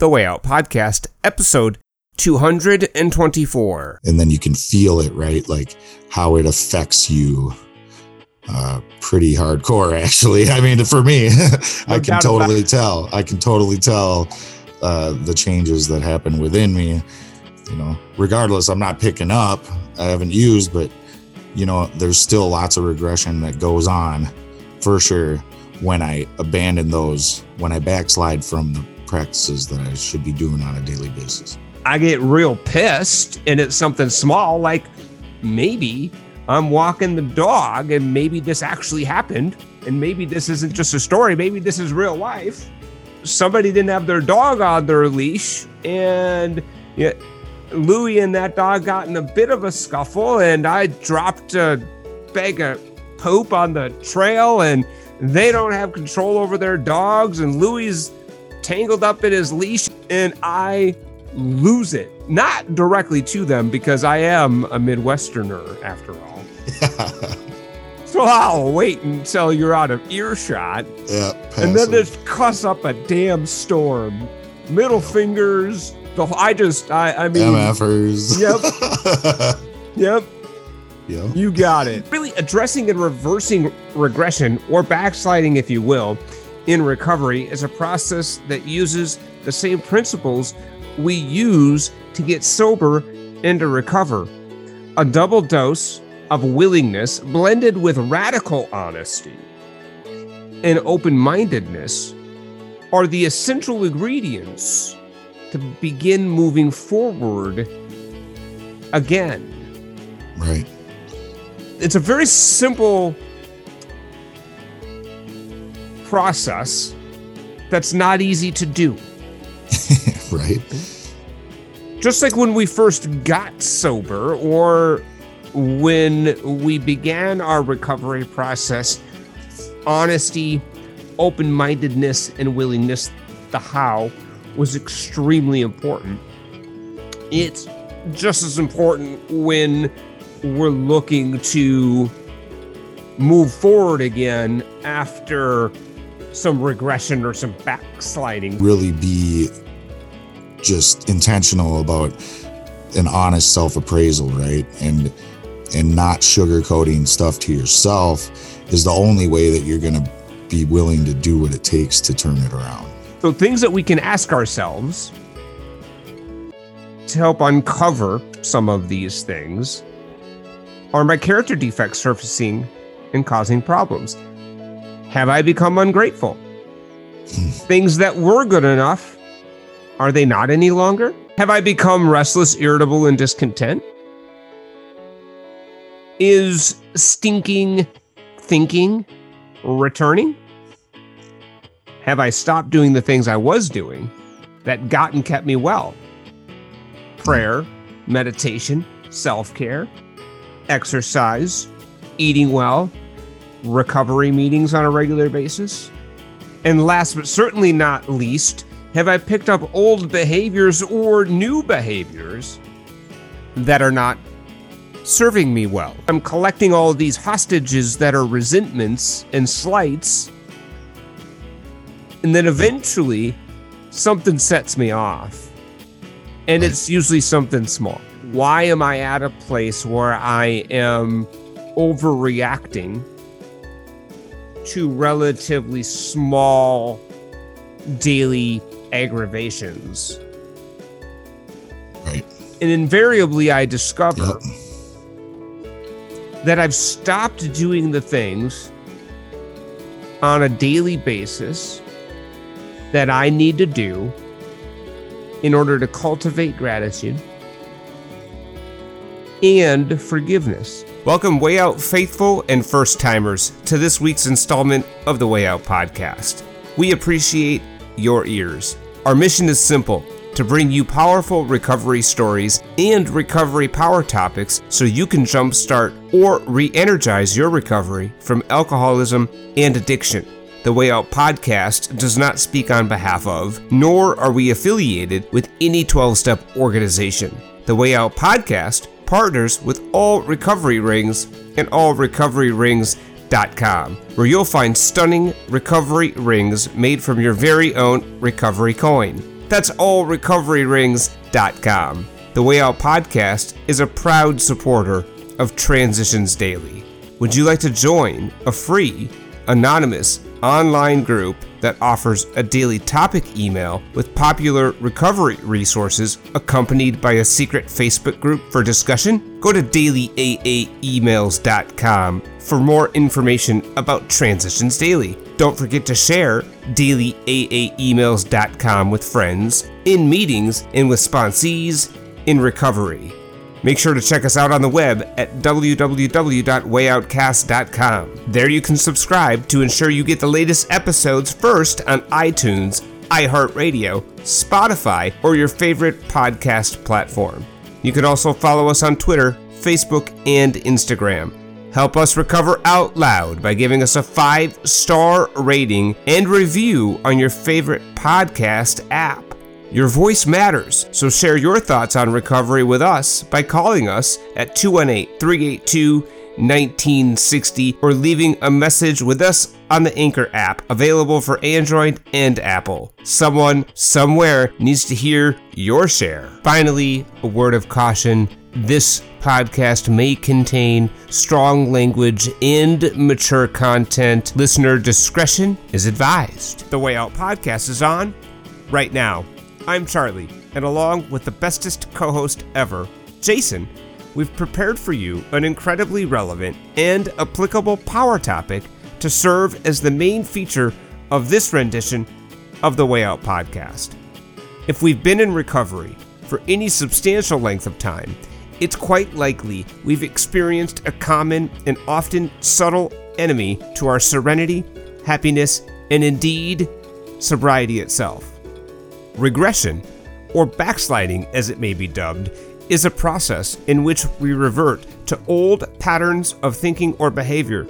The Way Out Podcast, episode 224. And then you can feel it, right? Like how it affects you uh, pretty hardcore, actually. I mean, for me, I can totally tell. I can totally tell uh, the changes that happen within me. You know, regardless, I'm not picking up. I haven't used, but you know, there's still lots of regression that goes on for sure when I abandon those, when I backslide from the practices that I should be doing on a daily basis. I get real pissed and it's something small, like maybe I'm walking the dog and maybe this actually happened. And maybe this isn't just a story, maybe this is real life. Somebody didn't have their dog on their leash and yeah, Louie and that dog got in a bit of a scuffle and I dropped a bag of poop on the trail and they don't have control over their dogs and Louie's tangled up in his leash and I lose it. Not directly to them because I am a Midwesterner after all. so I'll wait until you're out of earshot. Yeah. And then just cuss up a damn storm. Middle fingers. The I just I I mean MFers. Yep. yep. Yep. You got it. Really addressing and reversing regression or backsliding, if you will, in recovery is a process that uses the same principles we use to get sober and to recover. A double dose of willingness blended with radical honesty and open mindedness are the essential ingredients to begin moving forward again. Right. It's a very simple process that's not easy to do. right. Just like when we first got sober or when we began our recovery process, honesty, open mindedness, and willingness, the how, was extremely important. It's just as important when we're looking to move forward again after some regression or some backsliding. Really be just intentional about an honest self-appraisal, right? And and not sugarcoating stuff to yourself is the only way that you're going to be willing to do what it takes to turn it around. So things that we can ask ourselves to help uncover some of these things are my character defects surfacing and causing problems? Have I become ungrateful? Things that were good enough, are they not any longer? Have I become restless, irritable, and discontent? Is stinking thinking returning? Have I stopped doing the things I was doing that got and kept me well? Prayer, meditation, self care, exercise, eating well, recovery meetings on a regular basis. And last but certainly not least, have I picked up old behaviors or new behaviors that are not serving me well? I'm collecting all these hostages that are resentments and slights. And then eventually something sets me off. And it's usually something small. Why am I at a place where I am overreacting to relatively small daily aggravations? Right. And invariably, I discover Yep. that I've stopped doing the things on a daily basis that I need to do in order to cultivate gratitude and forgiveness. Welcome, Way Out faithful and first timers, to this week's installment of the Way Out podcast. We appreciate your ears. Our mission is simple to bring you powerful recovery stories and recovery power topics so you can jumpstart or re energize your recovery from alcoholism and addiction. The Way Out podcast does not speak on behalf of, nor are we affiliated with any 12 step organization. The Way Out podcast partners with All Recovery Rings and allrecoveryrings.com, where you'll find stunning recovery rings made from your very own recovery coin. That's allrecoveryrings.com. The Way Out podcast is a proud supporter of Transitions Daily. Would you like to join a free, anonymous online group that offers a daily topic email with popular recovery resources accompanied by a secret Facebook group for discussion? Go to dailyaaemails.com for more information about Transitions Daily. Don't forget to share dailyaaemails.com with friends, in meetings, and with sponsees in recovery. Make sure to check us out on the web at www.wayoutcast.com. There you can subscribe to ensure you get the latest episodes first on iTunes, iHeartRadio, Spotify, or your favorite podcast platform. You can also follow us on Twitter, Facebook, and Instagram. Help us recover out loud by giving us a five star rating and review on your favorite podcast app. Your voice matters, so share your thoughts on recovery with us by calling us at 218 382 1960 or leaving a message with us on the Anchor app, available for Android and Apple. Someone, somewhere, needs to hear your share. Finally, a word of caution this podcast may contain strong language and mature content. Listener discretion is advised. The Way Out podcast is on right now. I'm Charlie, and along with the bestest co host ever, Jason, we've prepared for you an incredibly relevant and applicable power topic to serve as the main feature of this rendition of the Way Out podcast. If we've been in recovery for any substantial length of time, it's quite likely we've experienced a common and often subtle enemy to our serenity, happiness, and indeed, sobriety itself. Regression, or backsliding as it may be dubbed, is a process in which we revert to old patterns of thinking or behavior,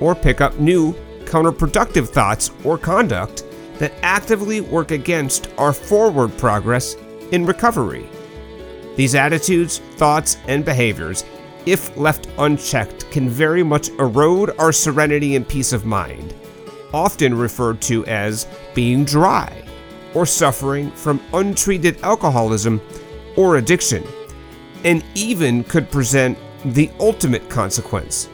or pick up new, counterproductive thoughts or conduct that actively work against our forward progress in recovery. These attitudes, thoughts, and behaviors, if left unchecked, can very much erode our serenity and peace of mind, often referred to as being dry or suffering from untreated alcoholism or addiction, and even could present the ultimate consequence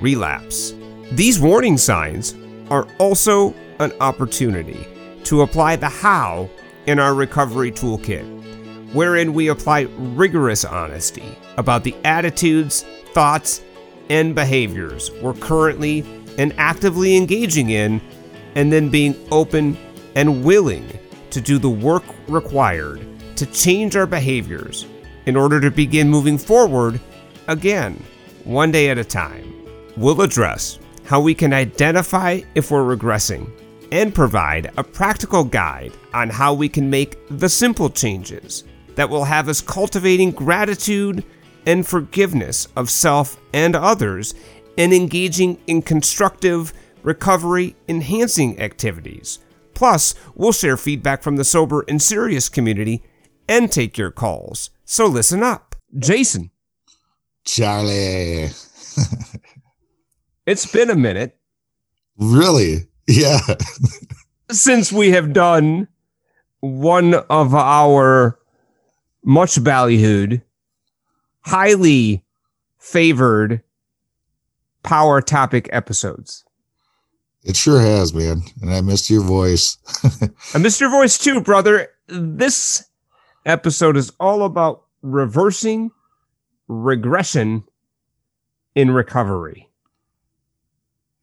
relapse. These warning signs are also an opportunity to apply the how in our recovery toolkit, wherein we apply rigorous honesty about the attitudes, thoughts, and behaviors we're currently and actively engaging in, and then being open and willing to do the work required to change our behaviors in order to begin moving forward again, one day at a time. We'll address how we can identify if we're regressing and provide a practical guide on how we can make the simple changes that will have us cultivating gratitude and forgiveness of self and others and engaging in constructive recovery enhancing activities Plus, we'll share feedback from the sober and serious community and take your calls. So listen up. Jason. Charlie. it's been a minute. Really? Yeah. since we have done one of our much ballyhooed, highly favored power topic episodes. It sure has, man. And I missed your voice. I missed your voice too, brother. This episode is all about reversing regression in recovery.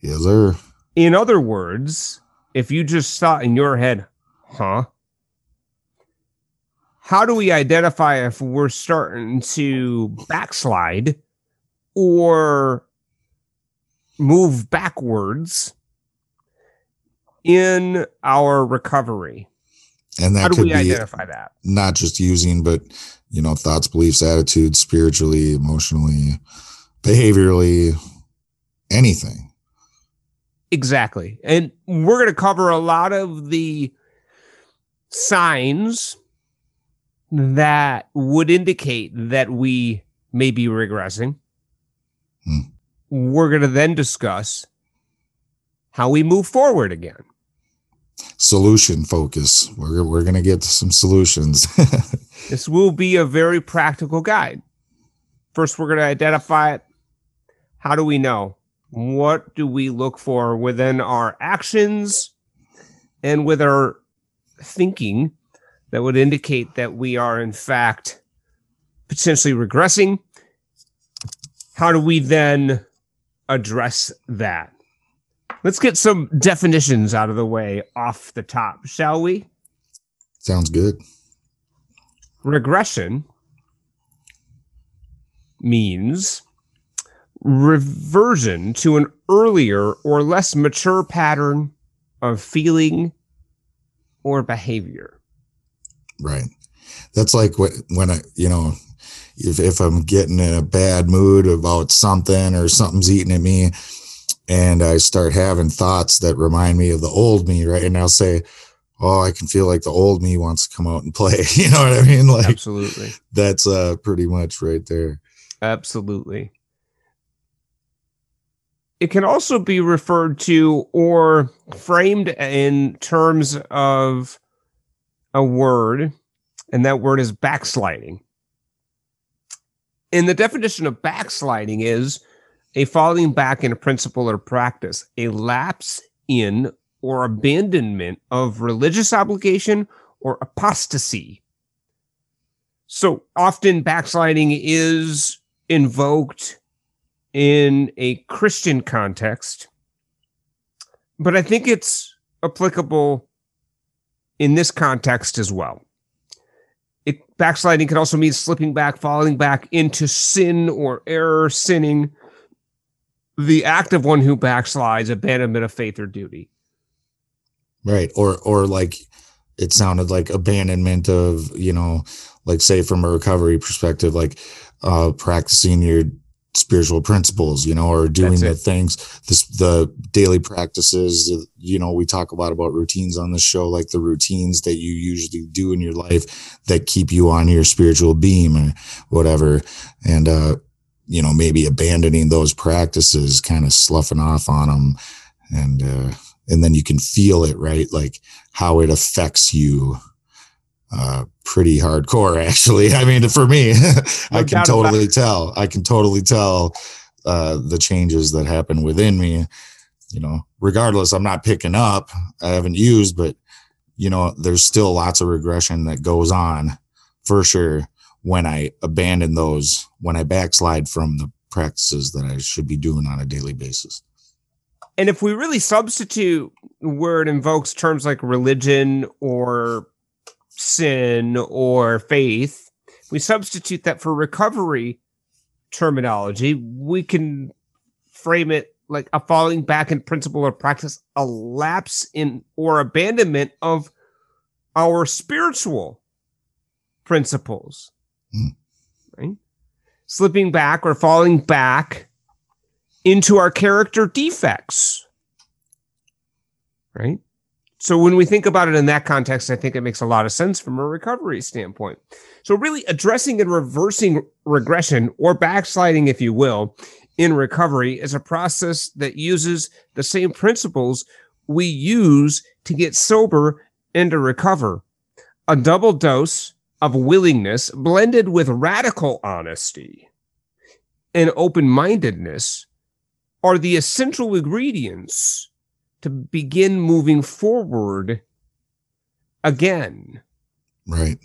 Yes, sir. In other words, if you just thought in your head, huh? How do we identify if we're starting to backslide or move backwards in our recovery. And that How do could we be identify that? Not just using, but you know, thoughts, beliefs, attitudes, spiritually, emotionally, behaviorally, anything. Exactly. And we're going to cover a lot of the signs that would indicate that we may be regressing. Hmm. We're going to then discuss how we move forward again. Solution focus. We're we're gonna get to some solutions. this will be a very practical guide. First, we're gonna identify it. How do we know? What do we look for within our actions and with our thinking that would indicate that we are in fact potentially regressing? How do we then address that? Let's get some definitions out of the way off the top, shall we? Sounds good. Regression means reversion to an earlier or less mature pattern of feeling or behavior. Right. That's like what, when I, you know, if, if I'm getting in a bad mood about something or something's eating at me, and I start having thoughts that remind me of the old me, right? And I'll say, Oh, I can feel like the old me wants to come out and play. You know what I mean? Like absolutely. That's uh pretty much right there. Absolutely. It can also be referred to or framed in terms of a word, and that word is backsliding. And the definition of backsliding is a falling back in a principle or practice, a lapse in or abandonment of religious obligation or apostasy. So often backsliding is invoked in a Christian context, but I think it's applicable in this context as well. It, backsliding can also mean slipping back, falling back into sin or error, sinning, the act of one who backslides, abandonment of faith or duty. Right. Or or like it sounded like abandonment of, you know, like say from a recovery perspective, like uh practicing your spiritual principles, you know, or doing the things, this, the daily practices, you know, we talk a lot about routines on the show, like the routines that you usually do in your life that keep you on your spiritual beam or whatever. And, uh, you know, maybe abandoning those practices, kind of sloughing off on them. And, uh, and then you can feel it, right? Like how it affects you, uh, pretty hardcore, actually. I mean, for me, I can totally tell, I can totally tell, uh, the changes that happen within me, you know, regardless, I'm not picking up, I haven't used, but you know, there's still lots of regression that goes on for sure when I abandon those, when I backslide from the practices that I should be doing on a daily basis. And if we really substitute where it invokes terms like religion or sin or faith, we substitute that for recovery terminology, we can frame it like a falling back in principle or practice, a lapse in or abandonment of our spiritual principles. Mm. Right? Slipping back or falling back into our character defects. Right? So when we think about it in that context, I think it makes a lot of sense from a recovery standpoint. So really addressing and reversing regression or backsliding, if you will, in recovery is a process that uses the same principles we use to get sober and to recover. A double dose of willingness blended with radical honesty and open mindedness are the essential ingredients to begin moving forward again. Right.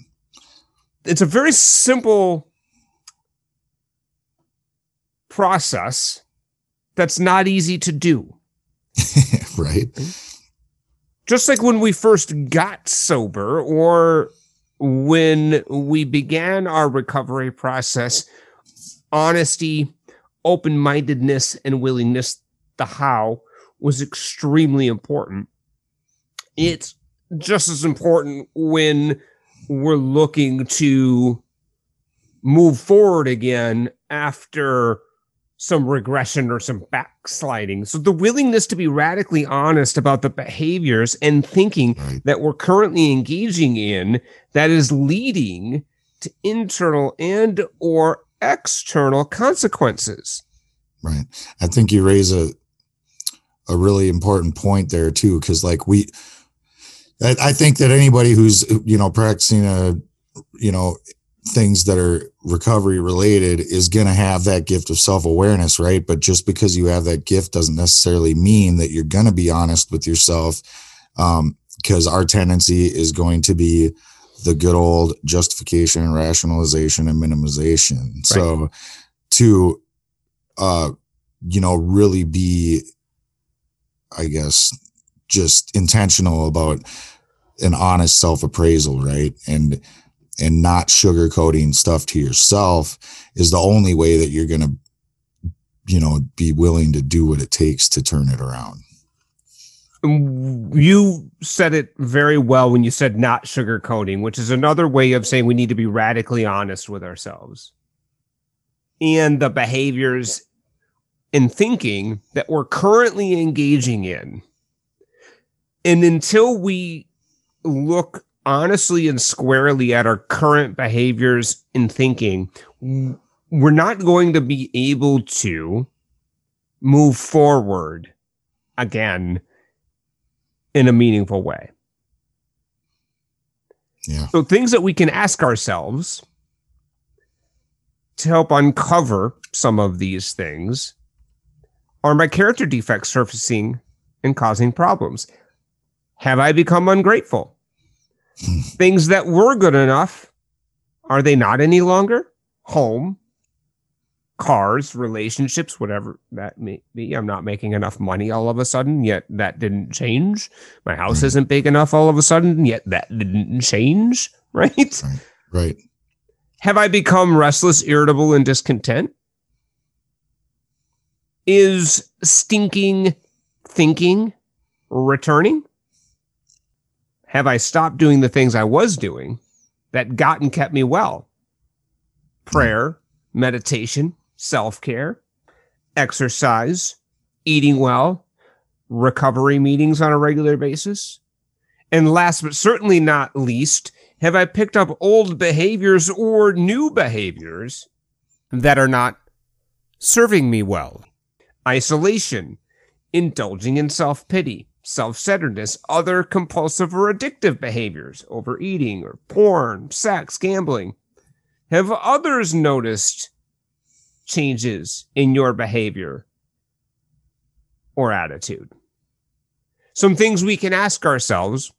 It's a very simple process that's not easy to do. right. Just like when we first got sober or when we began our recovery process, honesty, open mindedness, and willingness, the how, was extremely important. It's just as important when we're looking to move forward again after some regression or some backsliding. So the willingness to be radically honest about the behaviors and thinking that we're currently engaging in that is leading to internal and or external consequences. Right. I think you raise a a really important point there too cuz like we I, I think that anybody who's you know practicing a you know things that are recovery related is going to have that gift of self-awareness right? But just because you have that gift doesn't necessarily mean that you're going to be honest with yourself um, because our tendency is going to be the good old justification and rationalization and minimization. Right. so to uh you know really be i guess just intentional about an honest self-appraisal right? And and not sugarcoating stuff to yourself is the only way that you're going to you know be willing to do what it takes to turn it around. You said it very well when you said not sugarcoating which is another way of saying we need to be radically honest with ourselves. And the behaviors and thinking that we're currently engaging in. And until we look honestly and squarely at our current behaviors and thinking, we're not going to be able to move forward again in a meaningful way. Yeah. So, things that we can ask ourselves to help uncover some of these things are my character defects surfacing and causing problems? Have I become ungrateful? Things that were good enough, are they not any longer? Home, cars, relationships, whatever that may be. I'm not making enough money all of a sudden, yet that didn't change. My house right. isn't big enough all of a sudden, yet that didn't change. Right? Right. right. Have I become restless, irritable, and discontent? Is stinking thinking returning? Have I stopped doing the things I was doing that got and kept me well? Prayer, meditation, self care, exercise, eating well, recovery meetings on a regular basis. And last but certainly not least, have I picked up old behaviors or new behaviors that are not serving me well? Isolation, indulging in self pity, self centeredness, other compulsive or addictive behaviors, overeating or porn, sex, gambling? Have others noticed changes in your behavior or attitude? Some things we can ask ourselves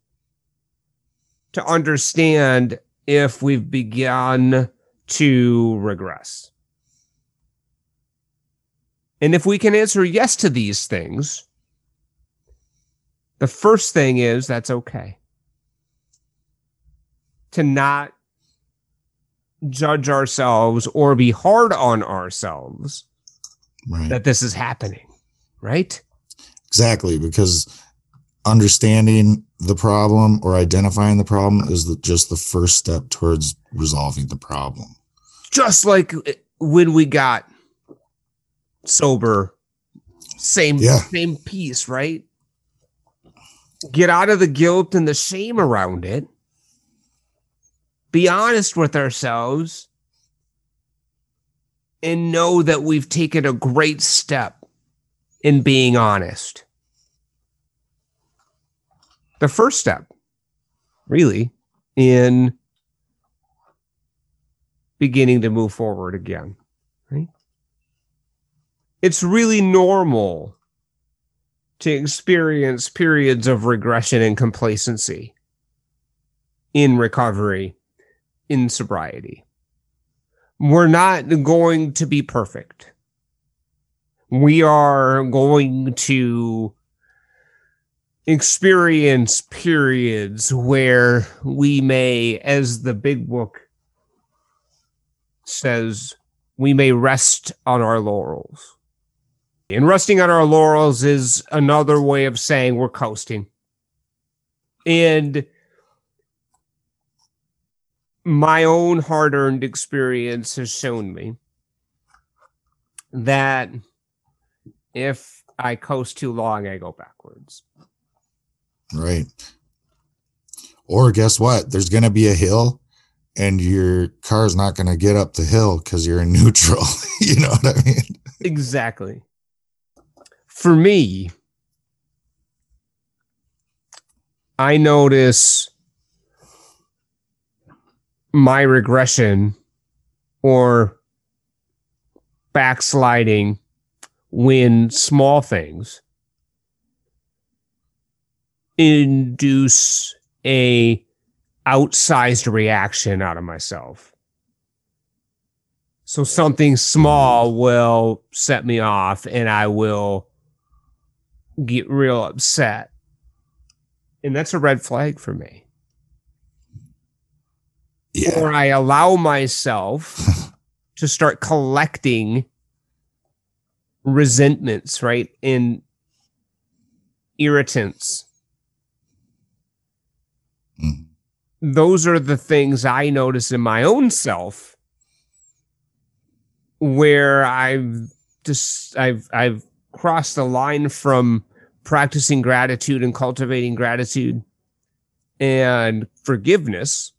to understand if we've begun to regress. And if we can answer yes to these things, the first thing is that's okay. To not judge ourselves or be hard on ourselves right. that this is happening, right? Exactly, because understanding the problem or identifying the problem is the, just the first step towards resolving the problem. Just like when we got sober, same yeah. same piece, right? Get out of the guilt and the shame around it, be honest with ourselves, and know that we've taken a great step in being honest. The first step, really, in beginning to move forward again, right? It's really normal to experience periods of regression and complacency in recovery, in sobriety. We're not going to be perfect. We are going to experience periods where we may, as the big book says, we may rest on our laurels. And resting on our laurels is another way of saying we're coasting. And my own hard earned experience has shown me that if I coast too long, I go backwards. Right. Or guess what? There's going to be a hill and your car's not going to get up the hill because you're in neutral. you know what I mean? Exactly for me, I notice my regression or backsliding when small things induce a outsized reaction out of myself. So something small will set me off and I will get real upset. And that's a red flag for me. Yeah. Or I allow myself to start collecting resentments, right? And irritants. Mhm. Those are the things I notice in my own self where I've just I've I've crossed the line from practicing gratitude and cultivating gratitude and forgiveness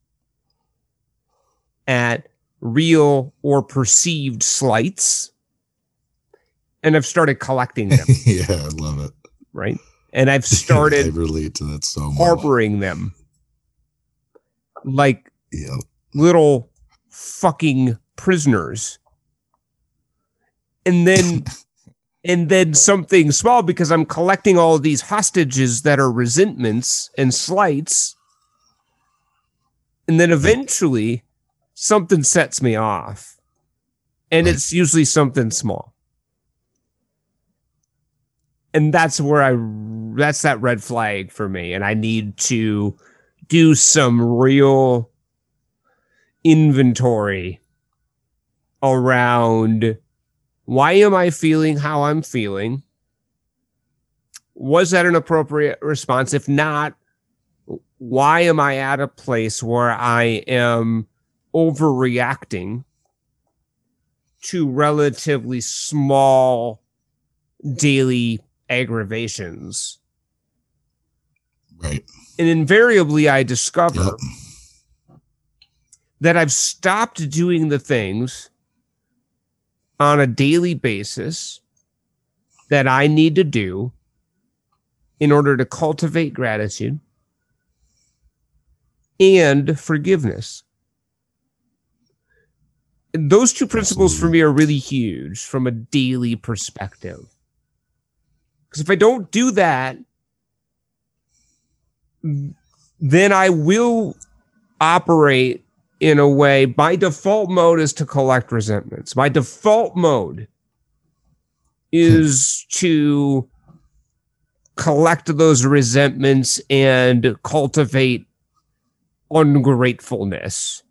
at real or perceived slights and I've started collecting them, yeah, I love it. right? And I've started I relate to that so much. harboring them like Yeah. little fucking prisoners. And then and then something small because I'm collecting all these hostages that are resentments and slights. And then eventually something sets me off. And it's usually something small. And that's where I that's that red flag for me and I need to do some real inventory around why am I feeling how I'm feeling? Was that an appropriate response? If not, why am I at a place where I am overreacting to relatively small daily aggravations? Right. And invariably, I discover Yep. that I've stopped doing the things on a daily basis that I need to do in order to cultivate gratitude and forgiveness. And Those two principles for me are really huge from a daily perspective. Because if I don't do that, then I will operate in a way. My default mode is to collect resentments. My default mode is to collect those resentments and cultivate ungratefulness.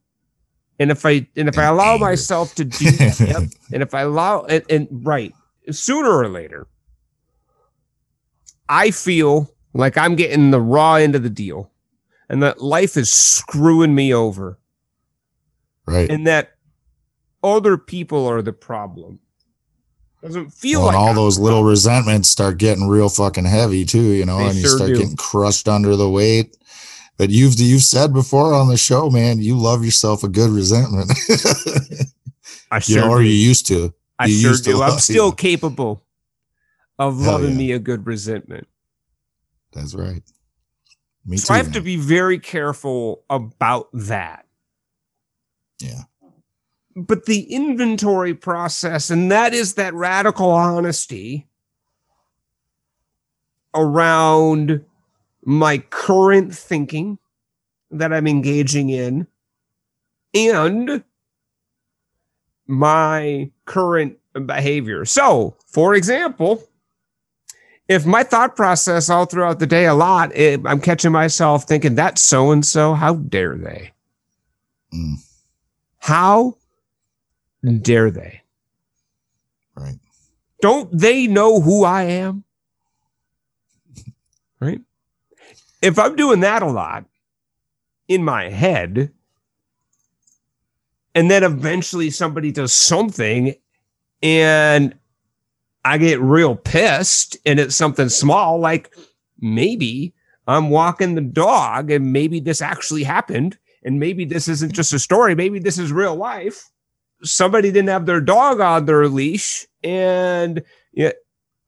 And if I and if I allow anger. myself to do that, yep, and if I allow and, and right sooner or later, I feel like I'm getting the raw end of the deal, and that life is screwing me over, Right. and that other people are the problem. Doesn't feel Well, like all I'm those little problem. resentments start getting real fucking heavy too, you know, They and you start do. getting crushed under the weight. But you've you've said before on the show, man, you love yourself a good resentment. I you sure know, or do. you used to. I you sure do. I'm still yeah. capable of Hell loving yeah. me a good resentment. That's right. Me So too. I have to be very careful about that. Yeah. But the inventory process, and that is that radical honesty around my current thinking that I'm engaging in and my current behavior. So, for example, if my thought process all throughout the day a lot, eh, I'm catching myself thinking, that's so and so, how dare they? Mm, How dare they? right. Don't they know who I am? Right? If I'm doing that a lot in my head, and then eventually somebody does something and I get real pissed and it's something small, like maybe I'm walking the dog and maybe this actually happened. And maybe this isn't just a story, maybe this is real life. Somebody didn't have their dog on their leash and yeah,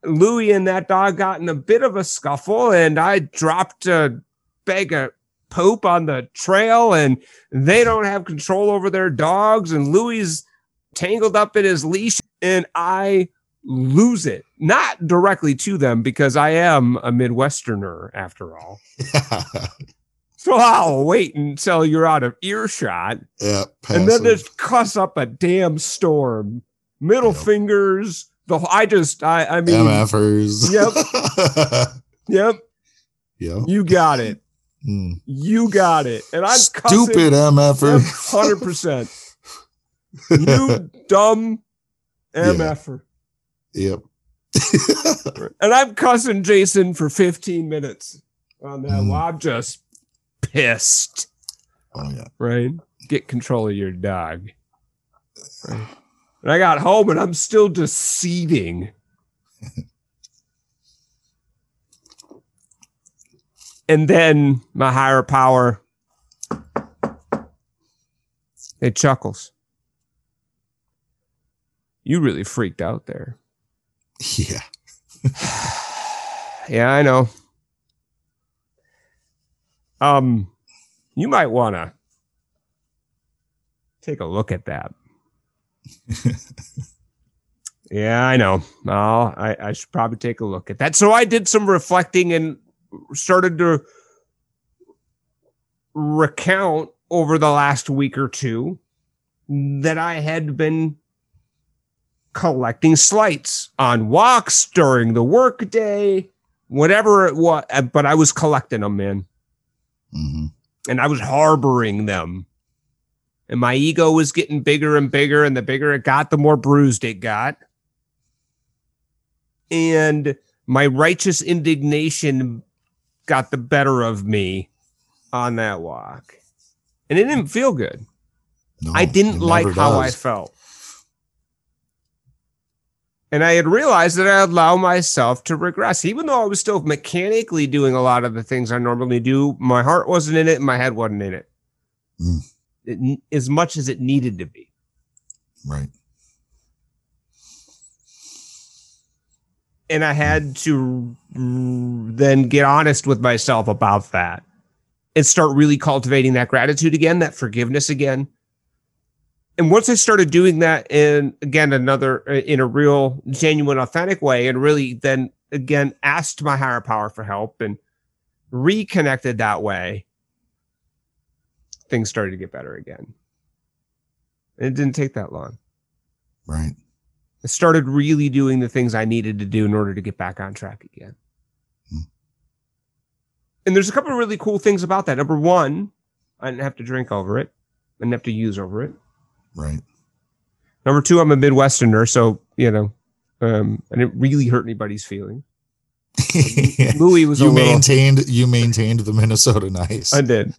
Louie and that dog got in a bit of a scuffle, and I dropped a bag of poop on the trail and they don't have control over their dogs and Louis tangled up in his leash and I lose it. Not directly to them because I am a Midwesterner after all. so I'll wait until you're out of earshot. Yeah. And then just cuss up a damn storm. Middle yep. fingers. The I just I I mean MFers. Yep. yep. Yep. You got it. Mm. You got it. And I'm stupid MFer. Hundred percent. You dumb MFer. Yep. and I'm cussing Jason for 15 minutes on that. Mm. Well, I'm just pissed. Oh yeah. Right. Get control of your dog. Right. And I got home and I'm still deceiving. and then my higher power it chuckles. You really freaked out there. Yeah. yeah, I know. Um, you might want to take a look at that. yeah, I know. Oh, I, I should probably take a look at that. So I did some reflecting and started to recount over the last week or two that I had been collecting slights on walks during the workday, whatever it was. But I was collecting them, man. Mm-hmm. And I was harboring them. And my ego was getting bigger and bigger. And the bigger it got, the more bruised it got. And my righteous indignation got the better of me on that walk. And it didn't feel good. No, I didn't like how I felt. And I had realized that I allow myself to regress, even though I was still mechanically doing a lot of the things I normally do. My heart wasn't in it, and my head wasn't in it, mm. it as much as it needed to be. Right. And I had to then get honest with myself about that and start really cultivating that gratitude again, that forgiveness again, and once I started doing that in again another uh, in a real genuine authentic way and really then again asked my higher power for help and reconnected that way things started to get better again. And it didn't take that long. Right. I started really doing the things i needed to do in order to get back on track again. Hmm. and there's a couple of really cool things about that. Number one i didn't have to drink over it. I didn't have to use over it Right. Number two, I'm a Midwesterner, so you know, um, I didn't really hurt anybody's feelings. Louis was you maintained little, you maintained the Minnesota nice. I did.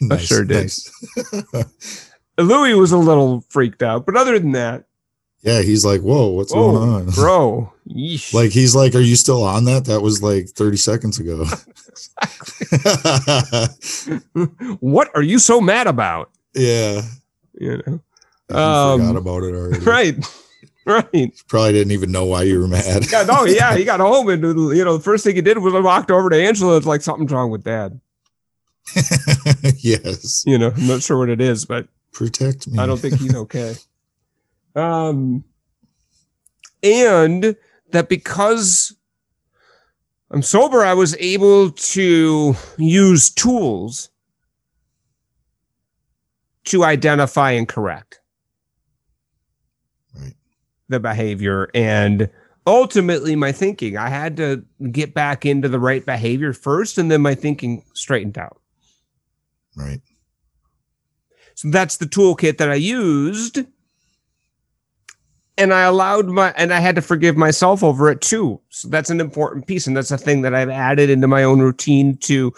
nice, I sure did. Nice. Louis was a little freaked out, but other than that, yeah, he's like, "Whoa, what's whoa, going on, bro?" Yeesh. Like he's like, "Are you still on that? That was like 30 seconds ago." what are you so mad about? Yeah, you know. Um, forgot about it already. Right. Right. Probably didn't even know why you were mad. yeah, no, yeah. He got home and you know, the first thing he did was walked over to Angela. It's like something's wrong with dad. yes. You know, I'm not sure what it is, but protect me. I don't think he's okay. um and that because I'm sober, I was able to use tools to identify and correct the behavior and ultimately my thinking. I had to get back into the right behavior first, and then my thinking straightened out. Right. So that's the toolkit that I used. And I allowed my, and I had to forgive myself over it too. So that's an important piece. And that's a thing that I've added into my own routine to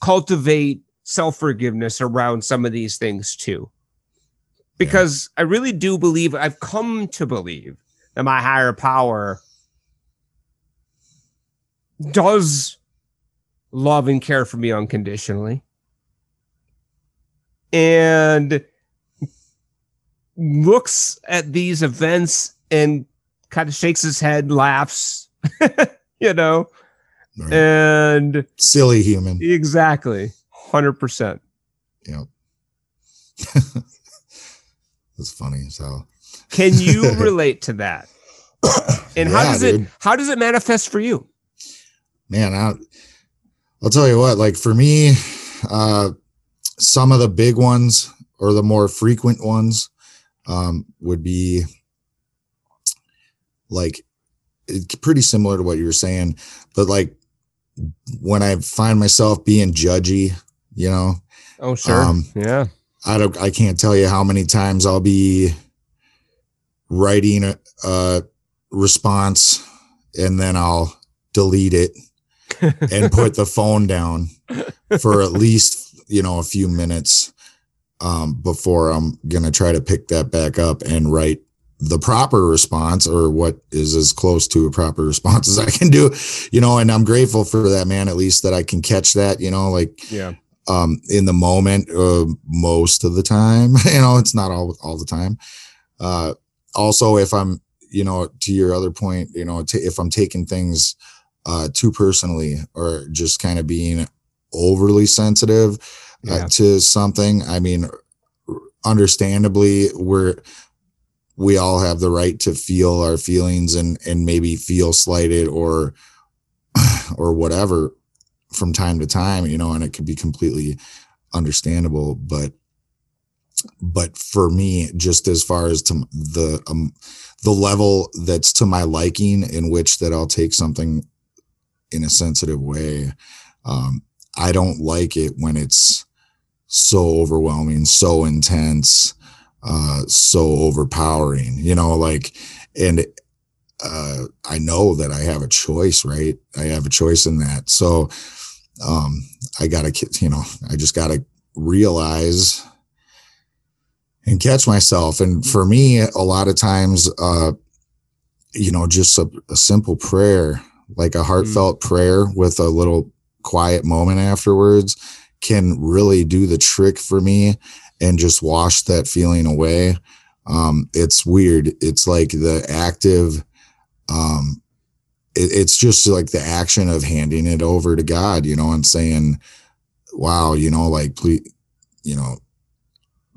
cultivate self forgiveness around some of these things too because yeah. I really do believe I've come to believe that my higher power does love and care for me unconditionally and looks at these events and kind of shakes his head laughs you know Right. And silly human. Exactly. 100%. Yep. That's funny So, Can you relate to that? And yeah, how does dude. it how does it manifest for you? Man, I, I'll tell you what, like for me, uh some of the big ones or the more frequent ones um, would be like pretty similar to what you were saying, but like when I find myself being judgy, you know. Oh sure, um, yeah. I don't. I can't tell you how many times I'll be writing a, a response and then I'll delete it and put the phone down for at least you know a few minutes um, before I'm gonna try to pick that back up and write the proper response or what is as close to a proper response as I can do, you know, and I'm grateful for that, man, at least that I can catch that, you know, like, yeah, um, in the moment, uh, most of the time, you know, it's not all, all the time. Uh, also if I'm, you know, to your other point, you know, t- if I'm taking things, uh, too personally or just kind of being overly sensitive uh, yeah. to something, I mean, understandably we're, we all have the right to feel our feelings and and maybe feel slighted or or whatever from time to time you know and it could be completely understandable but but for me just as far as to the um the level that's to my liking in which that I'll take something in a sensitive way um I don't like it when it's so overwhelming so intense uh, so overpowering, you know, like, and uh, I know that I have a choice, right? I have a choice in that. So, um, I gotta, you know, I just gotta realize and catch myself. And for me, a lot of times, uh, you know, just a, a simple prayer, like a heartfelt mm prayer with a little quiet moment afterwards can really do the trick for me and just wash that feeling away. Um, it's weird. It's like the active, um, it, it's just like the action of handing it over to God, you know, and saying, wow, you know, like, please, you know,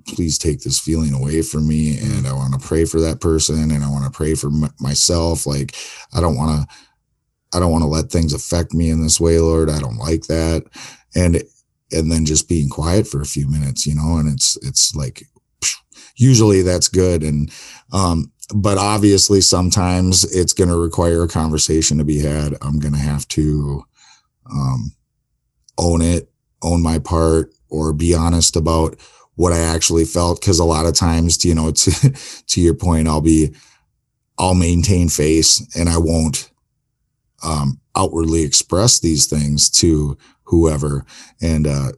please take this feeling away from me. And I want to pray for that person and I want to pray for m- myself. Like, I don't want to, I don't want to let things affect me in this way, Lord. I don't like that. And and then just being quiet for a few minutes, you know, and it's, it's like, usually that's good. And, um, but obviously sometimes it's going to require a conversation to be had. I'm going to have to, um, own it, own my part, or be honest about what I actually felt. Cause a lot of times, you know, to, to your point, I'll be, I'll maintain face and I won't, um, outwardly express these things to whoever. And, uh,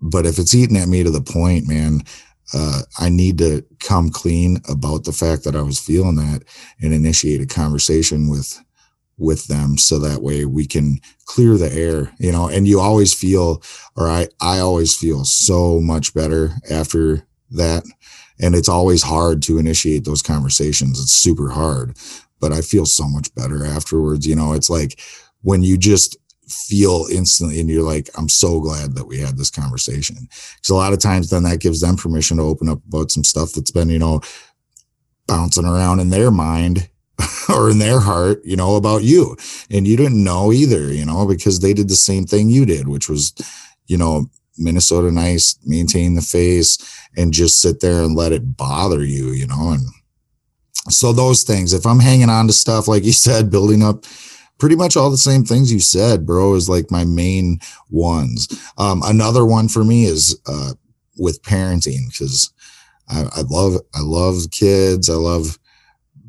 but if it's eating at me to the point, man, uh, I need to come clean about the fact that I was feeling that and initiate a conversation with, with them. So that way we can clear the air, you know, and you always feel, or I, I always feel so much better after that. And it's always hard to initiate those conversations. It's super hard, but I feel so much better afterwards. You know, it's like when you just feel instantly and you're like i'm so glad that we had this conversation. Because a lot of times then that gives them permission to open up about some stuff that's been you know bouncing around in their mind or in their heart you know about you. And you didn't know either you know because they did the same thing you did which was you know minnesota nice maintain the face and just sit there and let it bother you you know and so those things. If i'm hanging on to stuff like you said building up pretty much all the same things you said, bro, is like my main ones. Um, another one for me is uh, with parenting because I, I love I love kids. I love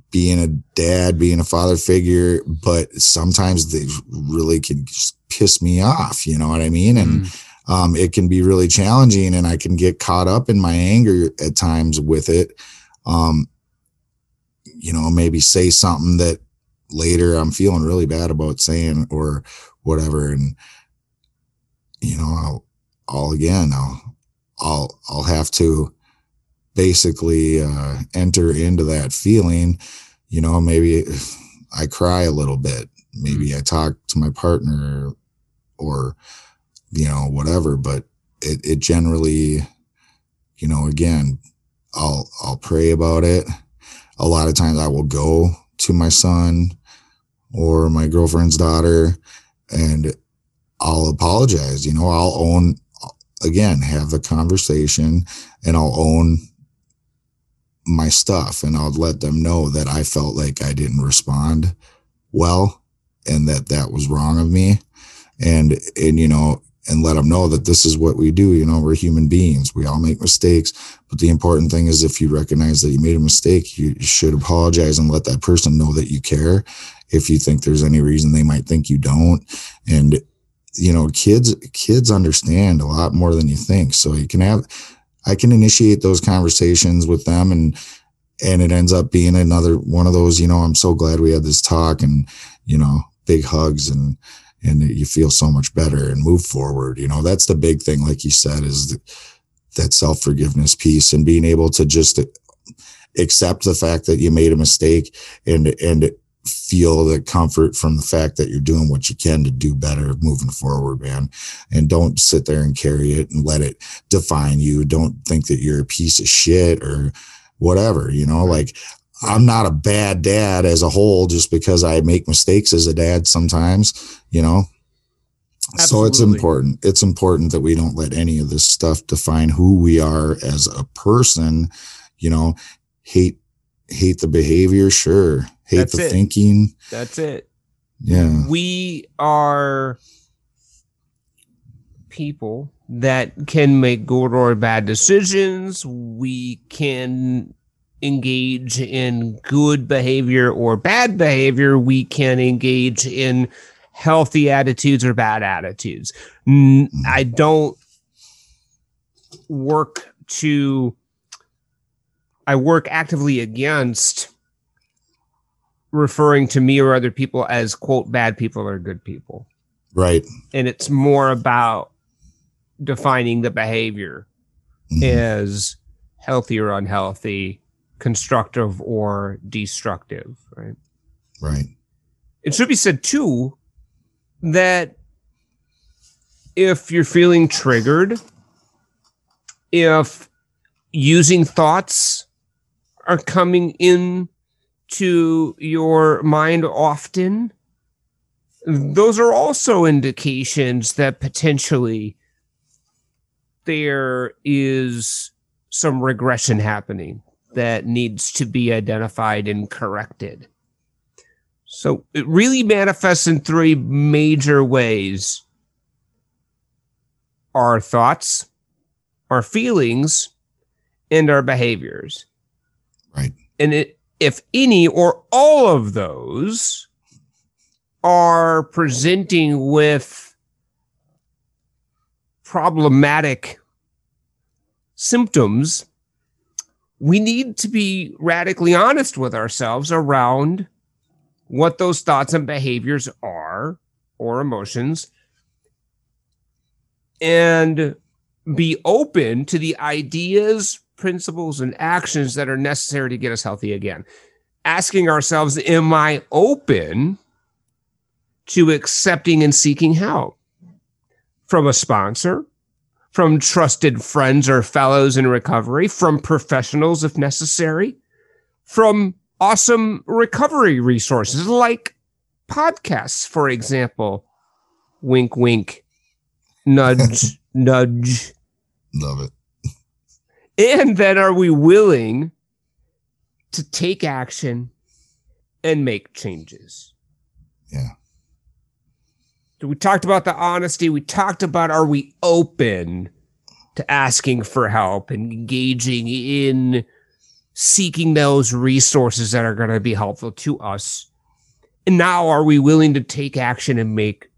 being a dad, being a father figure, but sometimes they really can just piss me off. You know what I mean? And mm. um, it can be really challenging, and I can get caught up in my anger at times with it. Um, you know, maybe say something that later I'm feeling really bad about saying or whatever. And, you know, I'll, I'll again, I'll, I'll, I'll have to basically uh, enter into that feeling, you know, maybe I cry a little bit maybe I talk to my partner or, you know, whatever, but it, it generally, you know, again, I'll, I'll pray about it. A lot of times I will go to my son or my girlfriend's daughter and I'll apologize. You know, I'll own, again, have the conversation and I'll own my stuff and I'll let them know that I felt like I didn't respond well and that that was wrong of me. And, and, you know, and let them know that this is what we do. You know, we're human beings. We all make mistakes. But the important thing is if you recognize that you made a mistake, you should apologize and let that person know that you care. If you think there's any reason they might think you don't. And, you know, kids, kids understand a lot more than you think. So you can have, I can initiate those conversations with them and, and it ends up being another one of those, you know, I'm so glad we had this talk and, you know, big hugs and, and you feel so much better and move forward. You know, that's the big thing, like you said, is that self forgiveness piece and being able to just accept the fact that you made a mistake and, and feel the comfort from the fact that you're doing what you can to do better moving forward, man. And don't sit there and carry it and let it define you. Don't think that you're a piece of shit or whatever, you know, like I'm not a bad dad as a whole just because I make mistakes as a dad sometimes, you know. Absolutely. So it's important. It's important that we don't let any of this stuff define who we are as a person, you know. Hate hate the behavior, sure. Hate That's the it. thinking. That's it. Yeah. We are people that can make good or bad decisions. We can engage in good behavior or bad behavior, we can engage in healthy attitudes or bad attitudes. Mm-hmm. I don't work to, I work actively against referring to me or other people as quote bad people or good people. Right. And it's more about defining the behavior mm-hmm. as healthy or unhealthy constructive or destructive, right? Right. It should be said too that if you're feeling triggered, if using thoughts are coming in to your mind often, those are also indications that potentially there is some regression happening that needs to be identified and corrected. So it really manifests in three major ways our thoughts, our feelings, and our behaviors. Right. And it, if any or all of those are presenting with problematic symptoms, we need to be radically honest with ourselves around what those thoughts and behaviors are or emotions and be open to the ideas, principles, and actions that are necessary to get us healthy again. Asking ourselves, Am I open to accepting and seeking help from a sponsor, from trusted friends or fellows in recovery, from professionals if necessary, from awesome recovery resources like podcasts, for example. Wink, wink, nudge, nudge. Love it. And then are we willing to take action and make changes? Yeah we talked about the honesty. We talked about are we open to asking for help and engaging in seeking those resources that are going to be helpful to us. And now are we willing to take action and make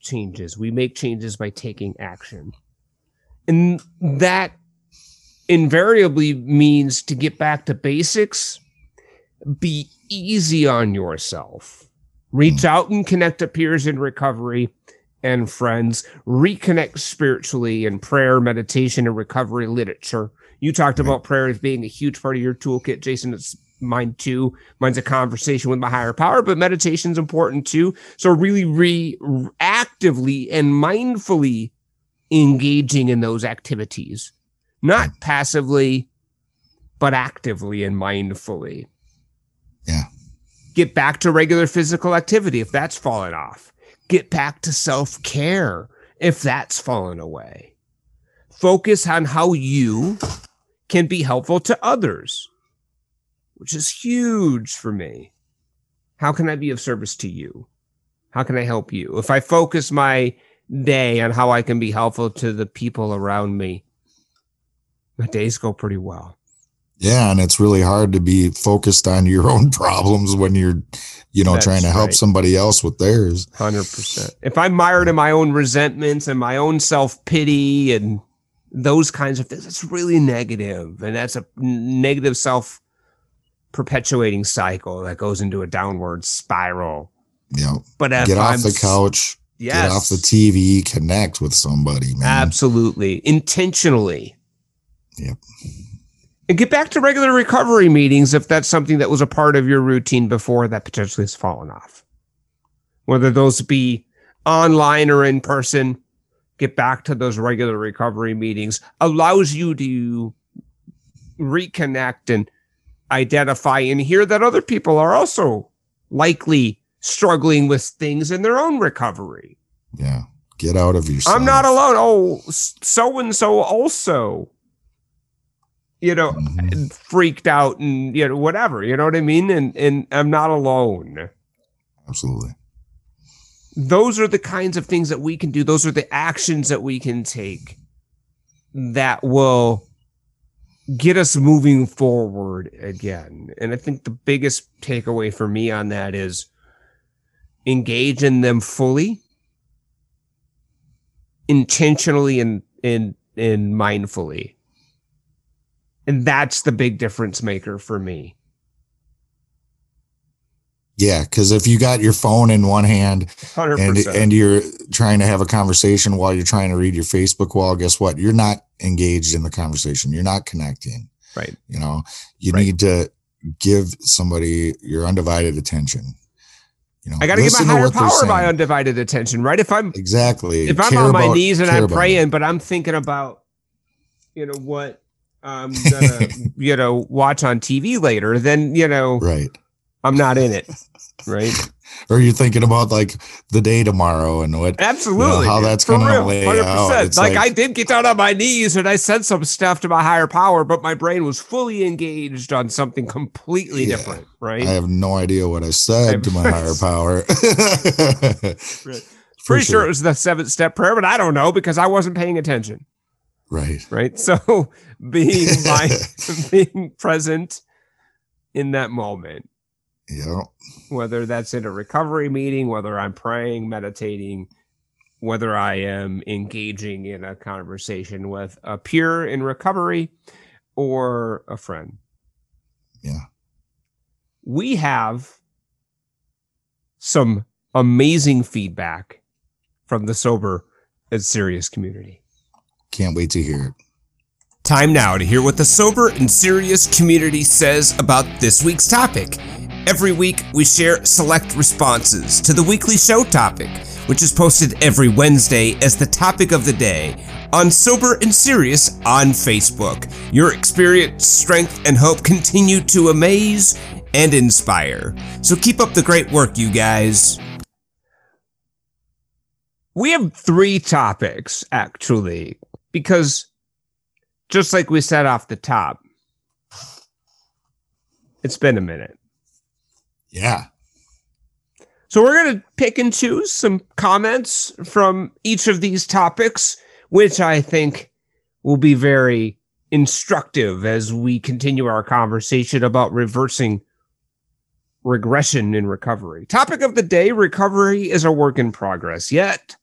changes? We make changes by taking action. And that invariably means to get back to basics, be easy on yourself Reach mm. out and connect to peers in recovery and friends. Reconnect spiritually in prayer, meditation, and recovery literature. You talked about prayer as being a huge part of your toolkit, Jason. It's mine too. Mine's a conversation with my higher power, but meditation's important too. So really re actively and mindfully engaging in those activities, not passively, but actively and mindfully. Yeah. Get back to regular physical activity if that's fallen off. Get back to self care if that's fallen away. Focus on how you can be helpful to others, which is huge for me. How can I be of service to you? How can I help you? If I focus my day on how I can be helpful to the people around me, my days go pretty well. Yeah, and it's really hard to be focused on your own problems when you're, you know, That's trying to help right. somebody else with theirs. 100%. If I'm mired in my own resentments and my own self-pity and those kinds of things, it's really negative and that's a negative self perpetuating cycle that goes into a downward spiral. Yeah. But get off I'm, the couch, yes. get off the TV, connect with somebody, man. Absolutely. Intentionally. Yep and get back to regular recovery meetings if that's something that was a part of your routine before that potentially has fallen off. Whether those be online or in person, get back to those regular recovery meetings allows you to reconnect and identify and hear that other people are also likely struggling with things in their own recovery. Yeah. Get out of yourself. I'm not alone. Oh, so and so also you know, mm-hmm. freaked out and you know whatever. You know what I mean? And and I'm not alone. Absolutely. Those are the kinds of things that we can do. Those are the actions that we can take that will get us moving forward again. And I think the biggest takeaway for me on that is engage in them fully, intentionally and and and mindfully and that's the big difference maker for me. Yeah, because if you got your phone in one hand 100%. and and you're trying to have a conversation while you're trying to read your Facebook wall, guess what? You're not engaged in the conversation. You're not connecting. Right. You know, you right. need to give somebody your undivided attention. You know, I got to give my higher power my undivided attention, right? If I'm exactly if I'm care on my about, knees and I'm praying, but I'm thinking about, you know, what I'm gonna, you know, watch on TV later, then you know, right? I'm not in it, right? or you're thinking about like the day tomorrow and what absolutely you know, how that's going to lay 100%. out. It's like, like I did get down on my knees and I said some stuff to my higher power, but my brain was fully engaged on something completely yeah, different. Right? I have no idea what I said to my higher power. right. Pretty sure. sure it was the seventh step prayer, but I don't know because I wasn't paying attention. Right. Right. So being my being present in that moment. Yeah. Whether that's in a recovery meeting, whether I'm praying, meditating, whether I am engaging in a conversation with a peer in recovery or a friend. Yeah. We have some amazing feedback from the sober and serious community. Can't wait to hear it. Time now to hear what the sober and serious community says about this week's topic. Every week, we share select responses to the weekly show topic, which is posted every Wednesday as the topic of the day on Sober and Serious on Facebook. Your experience, strength, and hope continue to amaze and inspire. So keep up the great work, you guys. We have three topics, actually because just like we said off the top, it's been a minute. Yeah. So we're going to pick and choose some comments from each of these topics, which I think will be very instructive as we continue our conversation about reversing regression in recovery. Topic of the day recovery is a work in progress, yet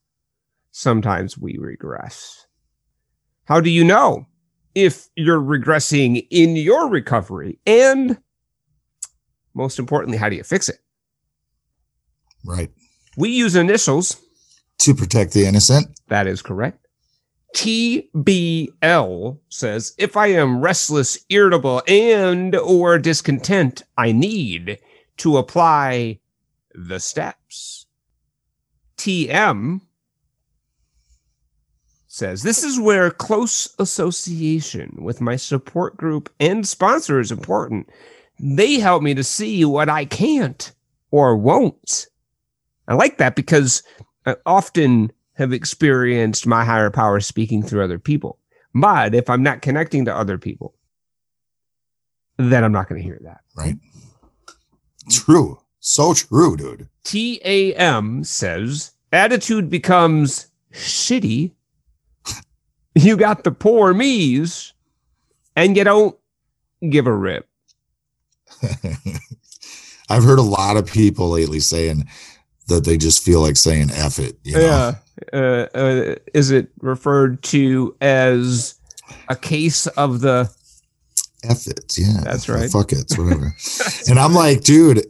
sometimes we regress. How do you know if you're regressing in your recovery? And most importantly, how do you fix it? Right. We use initials to protect the innocent. That is correct. TBL says, if I am restless, irritable, and or discontent, I need to apply the steps. TM says, This is where close association with my support group and sponsor is important. They help me to see what I can't or won't. I like that because I often have experienced my higher power speaking through other people. But if I'm not connecting to other people, then I'm not going to hear that. Right. True. So true, dude. TAM says attitude becomes shitty. You got the poor me's and you don't give a rip. I've heard a lot of people lately saying that they just feel like saying F it. You know? Yeah. Uh, uh, is it referred to as a case of the F it? Yeah. That's right. Fuck it. Whatever. and I'm like, dude,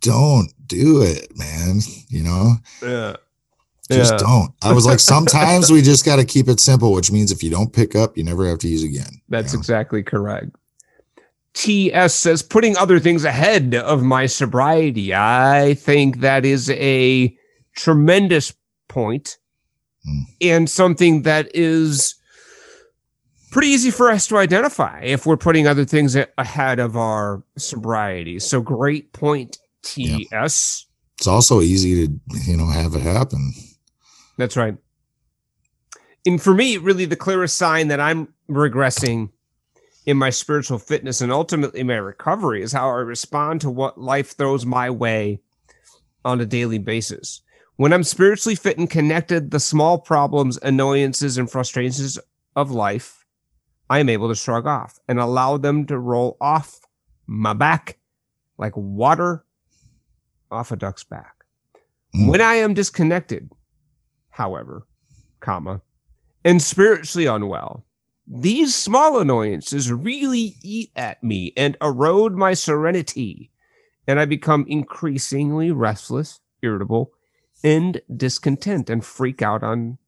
don't do it, man. You know? Yeah. Just yeah. don't. I was like, sometimes we just got to keep it simple, which means if you don't pick up, you never have to use again. That's you know? exactly correct. TS says, putting other things ahead of my sobriety. I think that is a tremendous point mm. and something that is pretty easy for us to identify if we're putting other things ahead of our sobriety. So great point, TS. Yeah. It's also easy to, you know, have it happen. That's right. And for me, really the clearest sign that I'm regressing in my spiritual fitness and ultimately my recovery is how I respond to what life throws my way on a daily basis. When I'm spiritually fit and connected, the small problems, annoyances, and frustrations of life, I am able to shrug off and allow them to roll off my back like water off a duck's back. Mm. When I am disconnected, however, comma, and spiritually unwell, these small annoyances really eat at me and erode my serenity, and I become increasingly restless, irritable, and discontent and freak out on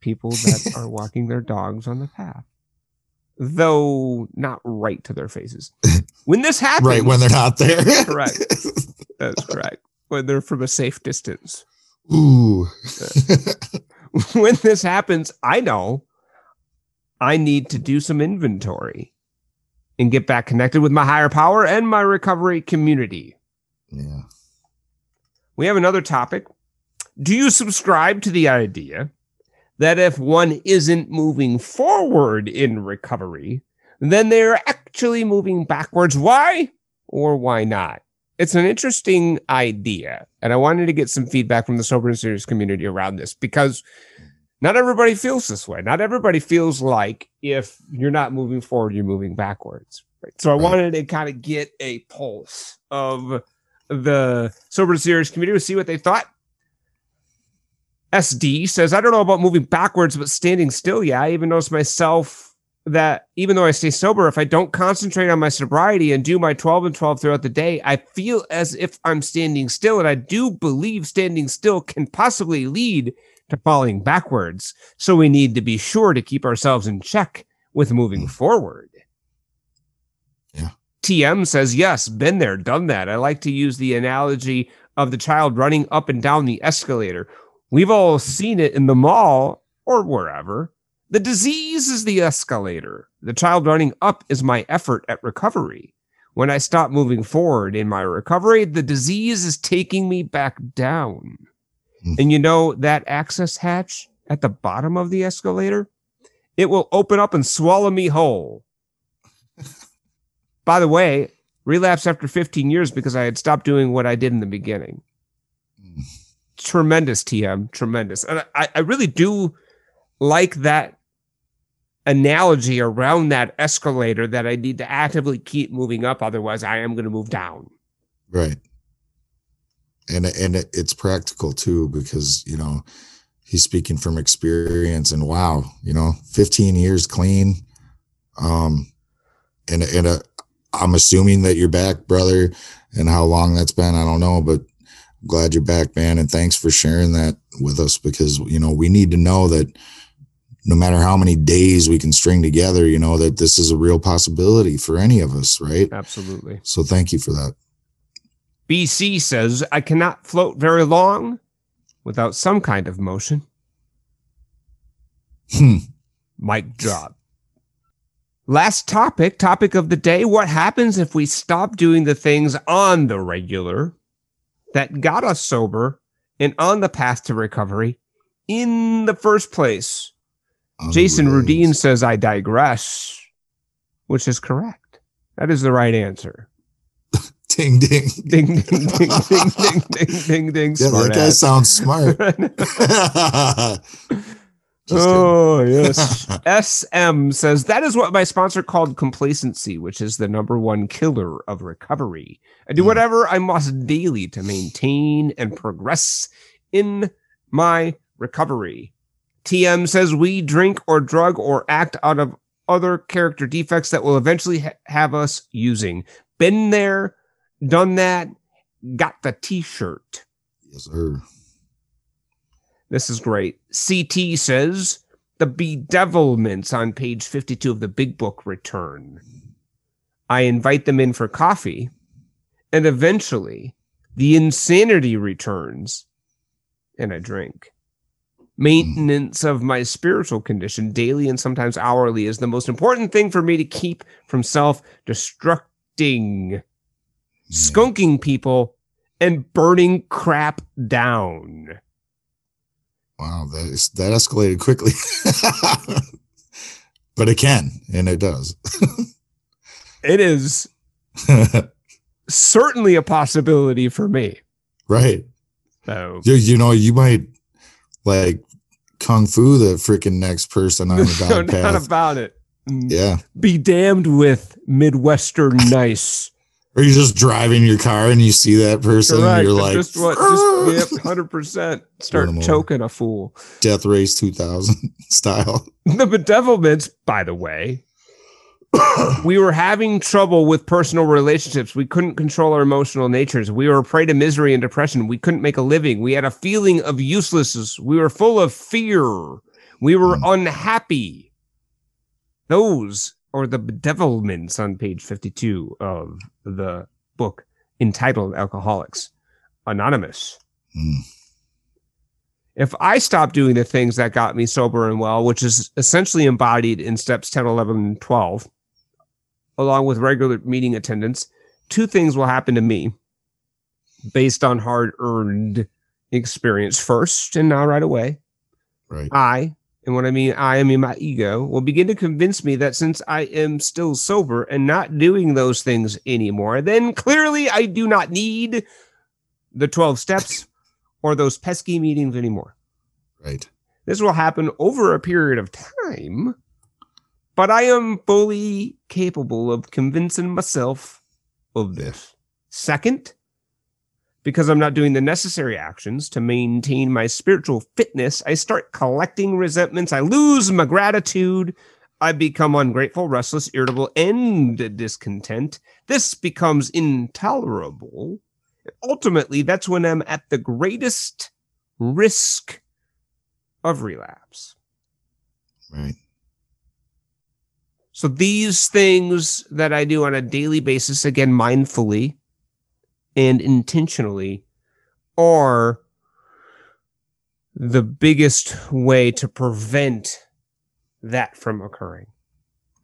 people that are walking their dogs on the path. Though not right to their faces. When this happens, right when they're not there. correct. That's correct. When they're from a safe distance. Ooh. when this happens, I know I need to do some inventory and get back connected with my higher power and my recovery community. Yeah. We have another topic. Do you subscribe to the idea that if one isn't moving forward in recovery, then they're actually moving backwards? Why or why not? It's an interesting idea. And I wanted to get some feedback from the sober and serious community around this because not everybody feels this way. Not everybody feels like if you're not moving forward, you're moving backwards. Right? So I wanted to kind of get a pulse of the sober and serious community to see what they thought. SD says, I don't know about moving backwards, but standing still. Yeah, I even noticed myself that even though I stay sober, if I don't concentrate on my sobriety and do my 12 and 12 throughout the day, I feel as if I'm standing still. And I do believe standing still can possibly lead to falling backwards. So we need to be sure to keep ourselves in check with moving mm. forward. Yeah. TM says, yes, been there, done that. I like to use the analogy of the child running up and down the escalator. We've all seen it in the mall or wherever. The disease is the escalator. The child running up is my effort at recovery. When I stop moving forward in my recovery, the disease is taking me back down. Mm-hmm. And you know that access hatch at the bottom of the escalator? It will open up and swallow me whole. By the way, relapse after 15 years because I had stopped doing what I did in the beginning. Mm. Tremendous, TM. Tremendous. And I, I really do like that analogy around that escalator that I need to actively keep moving up. Otherwise, I am going to move down. Right and and it's practical too because you know he's speaking from experience and wow you know 15 years clean um and and a, uh, i'm assuming that you're back brother and how long that's been i don't know but I'm glad you're back man and thanks for sharing that with us because you know we need to know that no matter how many days we can string together, you know, that this is a real possibility for any of us, right? Absolutely. So thank you for that. BC says, I cannot float very long without some kind of motion. Hmm. Mic drop. Last topic, topic of the day. What happens if we stop doing the things on the regular that got us sober and on the path to recovery in the first place? Jason. Rudine says, I digress, which is correct. That is the right answer. Ding ding. Ding, ding, ding, ding, ding, ding, ding, ding. Yeah, that guy ass. sounds smart. Oh, yes. SM says, that is what my sponsor called complacency, which is the number one killer of recovery. I do Hmm. whatever I must daily to maintain and progress in my recovery. TM says, we drink or drug or act out of other character defects that will eventually ha- have us using. Been there, done that, got the t shirt. yes, sir. This is great. CT says the bedevilments on page 52 of the big book return. I invite them in for coffee, and eventually the insanity returns, and I drink. Maintenance of my spiritual condition daily and sometimes hourly is the most important thing for me to keep from self destructing, hmm. skunking people, and burning crap down. Wow, that is that escalated quickly. but it can, and it does. It is certainly a possibility for me. right. So You, you know, you might like kung fu the freaking next person on the no path. about it. Yeah. Be damned with Midwestern nice. Are you're just driving your car and you see that person Correct. and you're like, just what? Just yep, hundred percent. Start Run 'em over. choking a fool. Death Race 2000 style. The bedevilments, by the way, we were having trouble with personal relationships. We couldn't control our emotional natures. We were a prey to misery and depression. We couldn't make a living. We had a feeling of uselessness. We were full of fear. We were Hmm. unhappy. Those are the bedevilments on page 52 of the book entitled Alcoholics Anonymous. Mm, If I stop doing the things that got me sober and well, which is essentially embodied in steps 10, 11, and 12, along with regular meeting attendance, two things will happen to me based on hard earned experience first and now right away. right. I, and what I mean, I, I mean my ego, will begin to convince me that since I am still sober and not doing those things anymore, then clearly I do not need the 12 steps or those pesky meetings anymore. Right. This will happen over a period of time, but I am fully capable of convincing myself of this. Second, because I'm not doing the necessary actions to maintain my spiritual fitness, I start collecting resentments. I lose my gratitude. I become ungrateful, restless, irritable, and discontent. This becomes intolerable. Ultimately, that's when I'm at the greatest risk of relapse. Right. So these things that I do on a daily basis, again, mindfully and intentionally, are the biggest way to prevent that from occurring.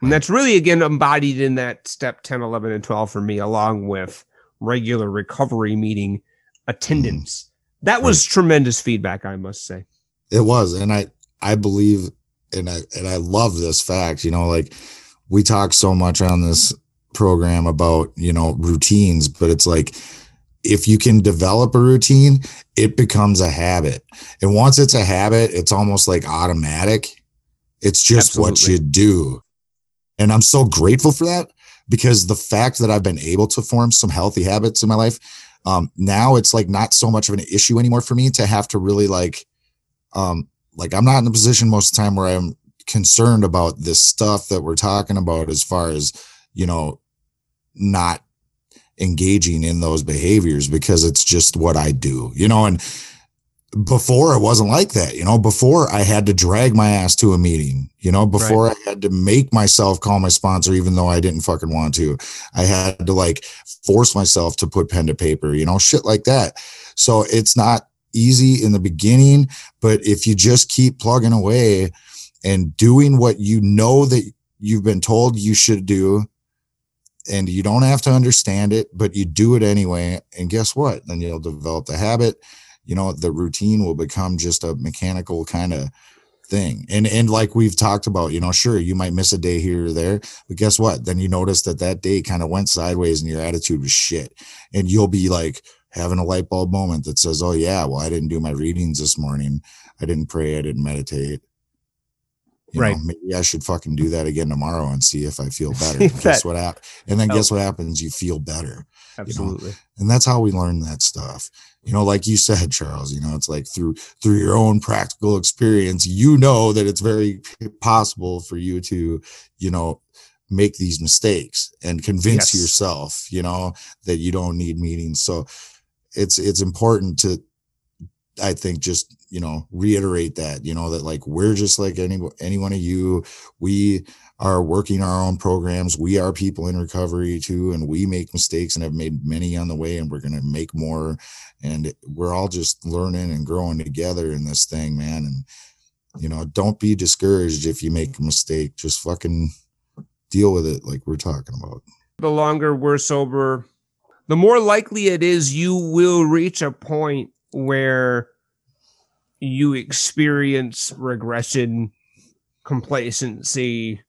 And that's really, again, embodied in that step 10, 11, and 12 for me, along with regular recovery meeting attendance. That was tremendous feedback, I must say. It was, and I I believe, and I and I love this fact. You know, like we talk so much on this program about you know routines, but it's like if you can develop a routine, it becomes a habit, and once it's a habit, it's almost like automatic. It's just what you do, and I'm so grateful for that because the fact that I've been able to form some healthy habits in my life, um, now it's like not so much of an issue anymore for me to have to really like um like i'm not in a position most of the time where i'm concerned about this stuff that we're talking about as far as you know not engaging in those behaviors because it's just what i do you know and before it wasn't like that you know before i had to drag my ass to a meeting you know before right. i had to make myself call my sponsor even though i didn't fucking want to i had to like force myself to put pen to paper you know shit like that so it's not easy in the beginning but if you just keep plugging away and doing what you know that you've been told you should do and you don't have to understand it but you do it anyway and guess what? Then you'll develop the habit. You know the routine will become just a mechanical kind of thing. And and like we've talked about you know sure you might miss a day here or there but guess what? Then you notice that that day kind of went sideways and your attitude was shit. And you'll be like having a light bulb moment that says oh yeah well i didn't do my readings this morning. I didn't pray. I didn't meditate you right. Know, maybe I should fucking do that again tomorrow and see if I feel better. that, guess what happened? And then guess what happens? You feel better. Absolutely. You know? And that's how we learn that stuff. You know, like you said, Charles, you know, it's like through through your own practical experience, you know that it's very possible for you to, you know, make these mistakes and convince yes. yourself, you know, that you don't need meetings. So it's it's important to I think just you know reiterate that you know that like we're just like any any one of you. We are working our own programs. We are people in recovery too and we make mistakes and have made many on the way and we're going to make more. And we're all just learning and growing together in this thing man. And you know don't be discouraged if you make a mistake. Just fucking deal with it like we're talking about. The longer we're sober the more likely it is you will reach a point where you experience regression, complacency,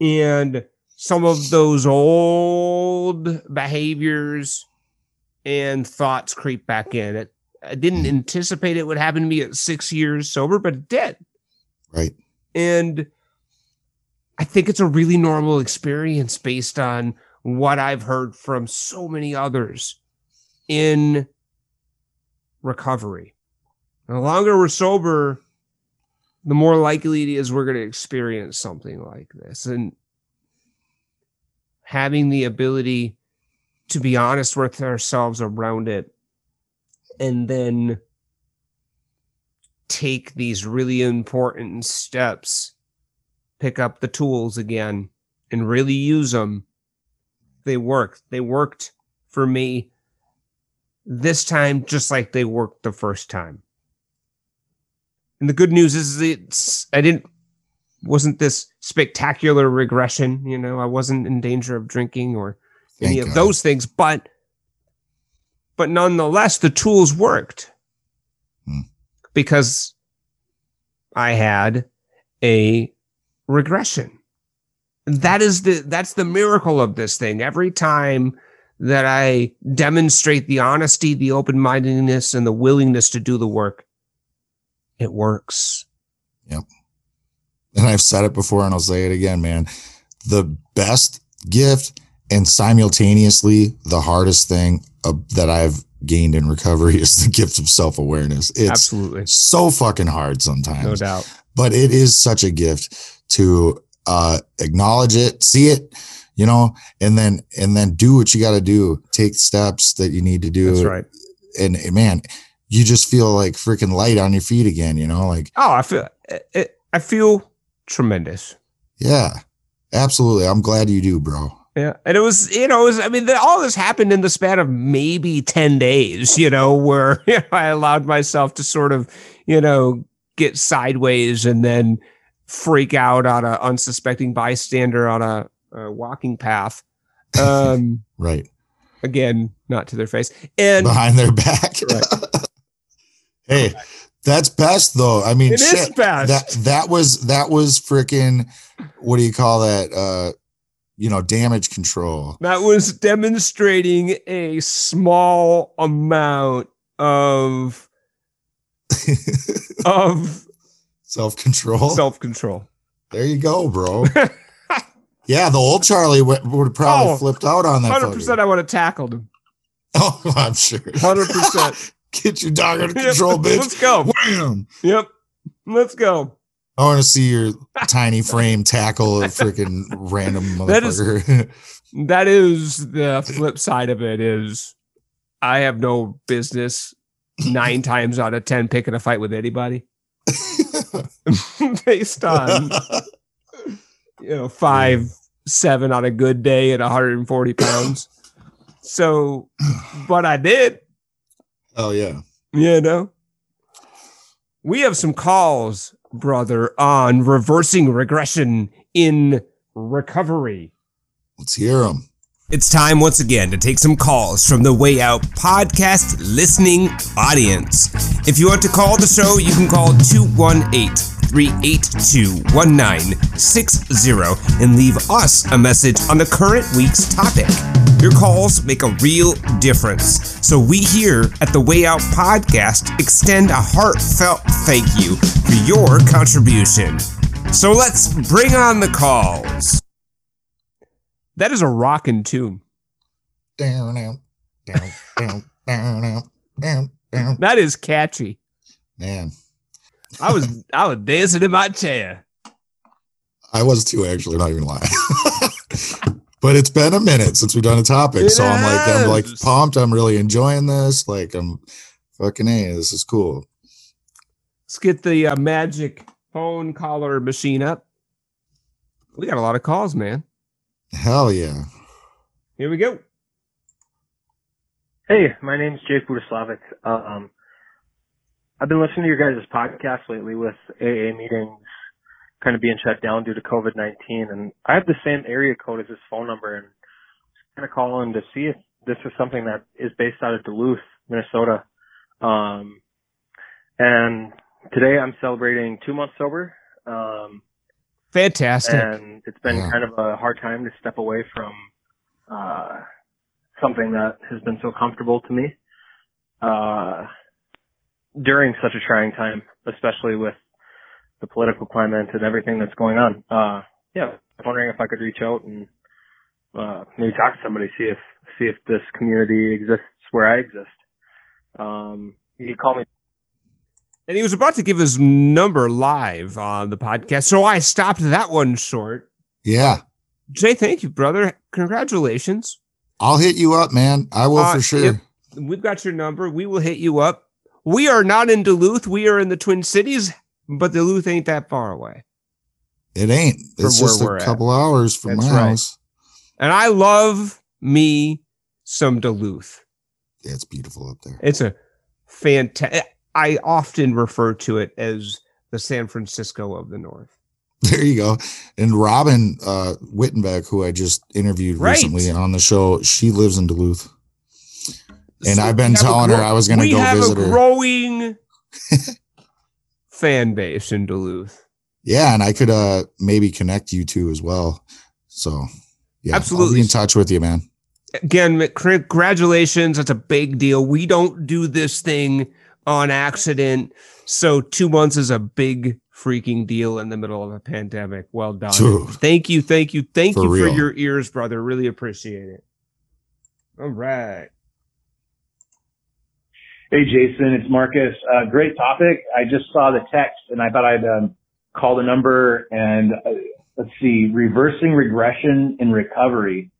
and some of those old behaviors and thoughts creep back in. It, I didn't mm-hmm. anticipate it would happen to me at six years sober, but it did. Right. And I think it's a really normal experience based on what I've heard from so many others in recovery. And the longer we're sober, the more likely it is we're going to experience something like this. And having the ability to be honest with ourselves around it and then take these really important steps, pick up the tools again and really use them. They work. They worked for me this time just like they worked the first time. And the good news is it's I didn't wasn't this spectacular regression, you know, I wasn't in danger of drinking or Thank any of God. those things, but but nonetheless the tools worked. Hmm. Because I had a regression. That is the that's the miracle of this thing. Every time that I demonstrate the honesty, the open mindedness, and the willingness to do the work, it works. Yep. And I've said it before and I'll say it again, man. The best gift and simultaneously the hardest thing uh, that I've gained in recovery is the gift of self awareness. It's absolutely so fucking hard sometimes. No doubt. But it is such a gift to uh, acknowledge it, see it, you know, and then and then do what you got to do. Take steps that you need to do. That's right. And, and man, you just feel like freaking light on your feet again. You know, like oh, I feel it, I feel tremendous. Yeah, absolutely. I'm glad you do, bro. Yeah, and it was you know it was I mean the, all this happened in the span of maybe ten days. You know, where you know, I allowed myself to sort of you know get sideways and then freak out on a unsuspecting bystander on a uh, walking path. Um, right. Again, not to their face and behind their back. right. Hey, that's best though. I mean, it shit, is best. That that was that was freaking. What do you call that? Uh, you know, damage control. That was demonstrating a small amount of of self control. Self control. There you go, bro. Yeah, the old Charlie would, would probably oh, flipped out on that. Hundred percent, I would have tackled him. Oh, I'm sure. Hundred percent. Get your dog under control, bitch. Let's go. Wham. Yep. Let's go. I want to see your tiny frame tackle a freaking random motherfucker. That is, that is the flip side of it. Is I have no business nine times out of 10 picking a fight with anybody based on, you know, five, seven on a good day at 140 pounds. So, but I did. Oh, yeah. You know, we have some calls, brother, on reversing regression in recovery. Let's hear them. It's time once again to take some calls from the Way Out podcast listening audience. If you want to call the show, you can call 218 382 1960 and leave us a message on the current week's topic. Your calls make a real difference. So we here at the Way Out podcast extend a heartfelt thank you for your contribution. So let's bring on the calls. That is a rockin' tune. Down, down, down, down, down, down, down. That is catchy. Man, I was I was dancing in my chair. I was too, actually, not even lying. but it's been a minute since we've done a topic, It so I'm like, I'm like pumped. I'm really enjoying this. Like, I'm fucking a. This is cool. Let's get the uh, magic phone caller machine up. We got a lot of calls, man. Hell yeah. Here we go. Hey, my name's Jake Budaslavic. Um, I've been listening to your guys' podcast lately with AA meetings kind of being shut down due to COVID-19 and I have the same area code as this phone number and kind of calling to see if this is something that is based out of Duluth, Minnesota. Um, and today I'm celebrating two months sober. Um, Fantastic. and it's been Yeah. kind of a hard time to step away from uh, something that has been so comfortable to me uh, during such a trying time, especially with the political climate and everything that's going on. Uh, yeah, I'm wondering if I could reach out and uh, maybe talk to somebody, see if see if this community exists where I exist. Um, you can call me and he was about to give his number live on the podcast, so I stopped that one short. Yeah. Jay, thank you, brother. Congratulations. I'll hit you up, man. I will Uh, for sure. yep. We've got your number. We will hit you up. We are not in Duluth. We are in the Twin Cities, but Duluth ain't that far away. It ain't. It's just a at. couple hours from That's my right. house. And I love me some Duluth. Yeah, it's beautiful up there. It's a fantastic. I often refer to it as the San Francisco of the North. There you go. And Robin uh, Wittenbeck, who I just interviewed Right. recently on the show, she lives in Duluth. And So I've been we have a telling her I was gonna go have visit a her. growing fan base in Duluth. Yeah, and I could uh maybe connect you two as well. So yeah, Absolutely. be in touch with you, man. Again, congratulations. That's a big deal. We don't do this thing on accident. So two months is a big freaking deal in the middle of a pandemic. Well done. Dude. Thank you. Thank you. Thank For you for real. your ears, brother. Really appreciate it. All right. Hey, Jason, it's Marcus. Uh, great topic. I just saw the text and I thought I'd um, call the number and uh, let's see, reversing regression in recovery.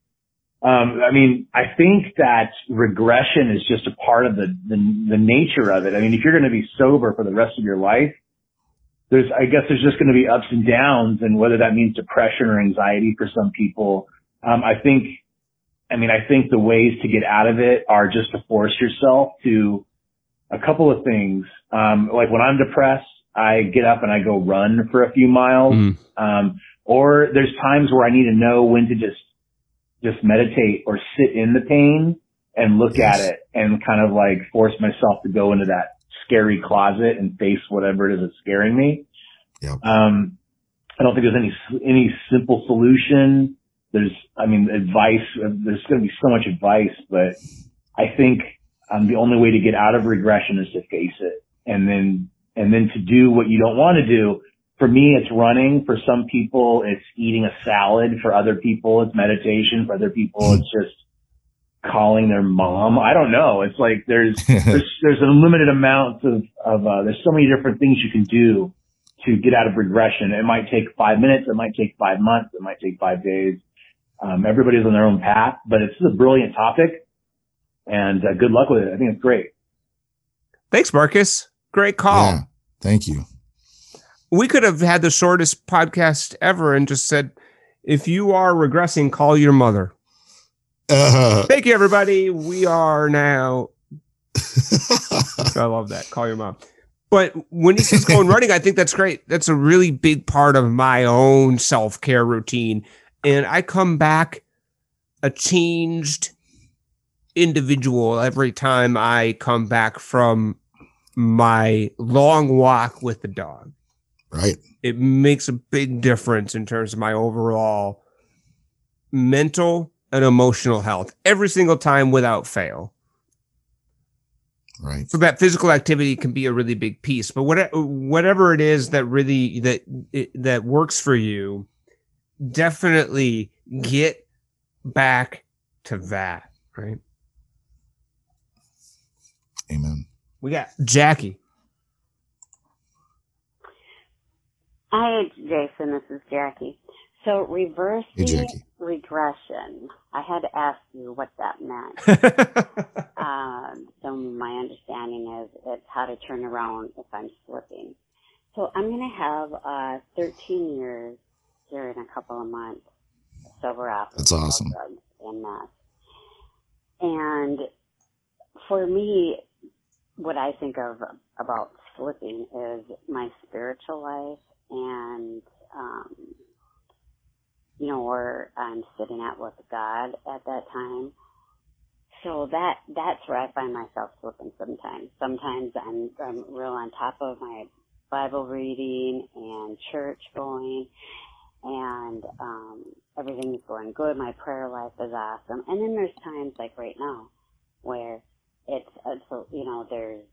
Um, I mean, I think that regression is just a part of the, the, the nature of it. I mean, if you're going to be sober for the rest of your life, there's, I guess there's just going to be ups and downs and whether that means depression or anxiety for some people. Um, I think, I mean, I think the ways to get out of it are just to force yourself to a couple of things. Um, like when I'm depressed, I get up and I go run for a few miles. Mm. Um, or there's times where I need to know when to just, just meditate or sit in the pain and look Yes. at it and kind of like force myself to go into that scary closet and face whatever it is that's scaring me. Yep. Um, I don't think there's any, any simple solution. There's, I mean, advice, there's going to be so much advice, but I think um, the only way to get out of regression is to face it and then, and then to do what you don't want to do. For me, it's running. For some people, it's eating a salad. For other people, it's meditation. For other people, it's just calling their mom. I don't know. It's like there's, there's, there's an unlimited amount of, of, uh, there's so many different things you can do to get out of regression. It might take five minutes. It might take five months. It might take five days. Um, everybody's on their own path, but it's a brilliant topic and uh, good luck with it. I think it's great. Thanks, Marcus. Great call. Yeah, thank you. We could have had the shortest podcast ever and just said, if you are regressing, call your mother. Uh, thank you, everybody. We are now. I love that. Call your mom. But when he says going running, I think that's great. That's a really big part of my own self care routine. And I come back a changed individual every time I come back from my long walk with the dog. Right. It makes a big difference in terms of my overall mental and emotional health every single time without fail. Right. So that physical activity can be a really big piece, but whatever whatever it is that really that that works for you, definitely get back to that, right? Amen. We got Jackie. Hi, Jason. This is Jackie. So reversing hey, regression. I had to ask you what that meant. um, so my understanding is it's how to turn around if I'm slipping. So I'm going to have uh, 13 years here in a couple of months sober after That's awesome. And that. And for me, what I think of about slipping is my spiritual life and um, you know, where I'm sitting at with God at that time. So that that's where I find myself slipping sometimes. Sometimes I'm I'm real on top of my Bible reading and church going, and um, everything's going good. My prayer life is awesome. And then there's times like right now where it's, it's you know there's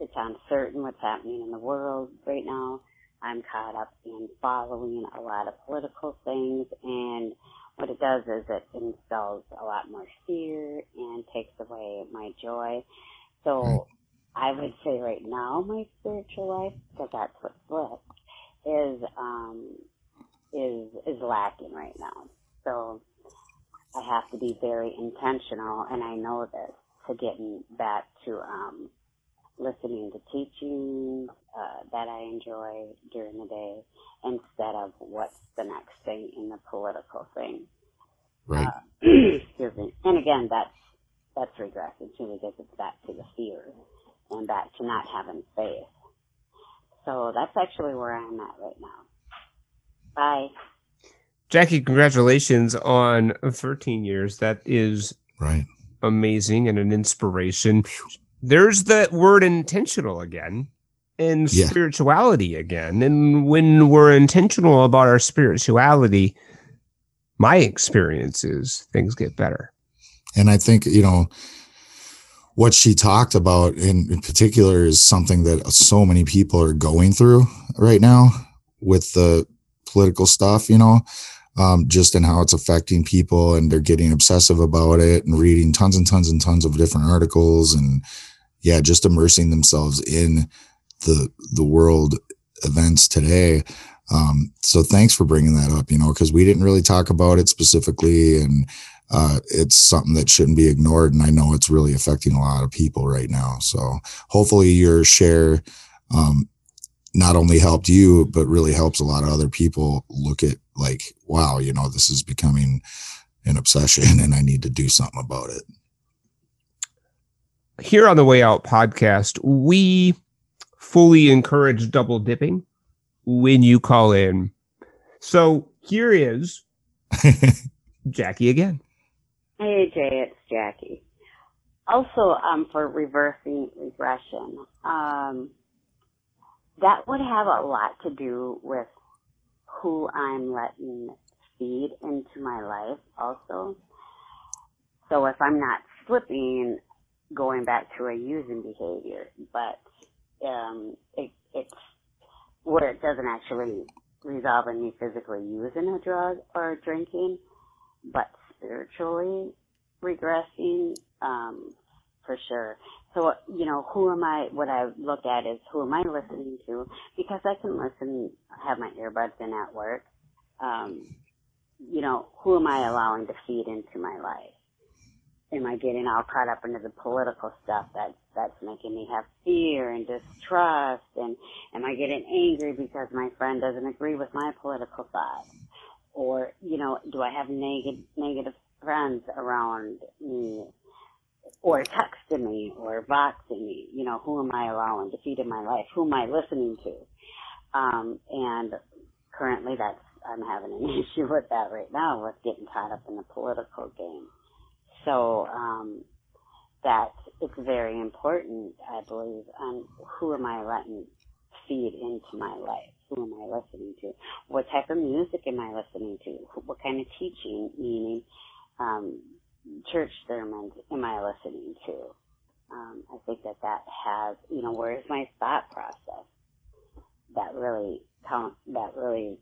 it's uncertain what's happening in the world right now I'm caught up in following a lot of political things and what it does is it instills a lot more fear and takes away my joy. So I would say right now my spiritual life, because that's what flipped, is um is is lacking right now. So I have to be very intentional and I know this to getting back to um listening to teachings uh, that I enjoy during the day instead of what's the next thing in the political thing. Right. Uh, excuse me. And again, that's that's regressive too because it's back to the fear and back to not having faith. So that's actually where I'm at right now. Bye. Jackie, congratulations on 13 years. That is right amazing and an inspiration there's that word intentional again and yeah. spirituality again. And when we're intentional about our spirituality, my experience is things get better. And I think, you know, what she talked about in, in particular is something that so many people are going through right now with the political stuff, you know, um, just in how it's affecting people and they're getting obsessive about it and reading tons and tons and tons of different articles and yeah, just immersing themselves in the the world events today. Um, so thanks for bringing that up, you know, because we didn't really talk about it specifically, and uh, it's something that shouldn't be ignored. And I know it's really affecting a lot of people right now. So hopefully your share um, not only helped you, but really helps a lot of other people look at like, wow, you know, this is becoming an obsession, and I need to do something about it here on the Way Out podcast, we fully encourage double dipping when you call in. So here is Jackie again. Hey Jay, it's Jackie. Also, um, for reversing regression, um, that would have a lot to do with who I'm letting feed into my life. Also, so if I'm not slipping, going back to a using behavior, but um, it, it's where it doesn't actually resolve in me physically using a drug or drinking, but spiritually regressing um, for sure. So you know, who am I? What I look at is who am I listening to? Because I can listen, have my earbuds in at work. Um, you know, who am I allowing to feed into my life? am I getting all caught up into the political stuff that's that's making me have fear and distrust and am I getting angry because my friend doesn't agree with my political side? Or, you know, do I have negative negative friends around me or texting me or voxing me? You know, who am I allowing to feed in my life? Who am I listening to? Um, and currently that's I'm having an issue with that right now with getting caught up in the political game. So um, that it's very important, I believe, on who am I letting feed into my life? Who am I listening to? What type of music am I listening to? What kind of teaching, meaning um, church sermons, am I listening to? Um, I think that that has, you know, where is my thought process? That really count. That really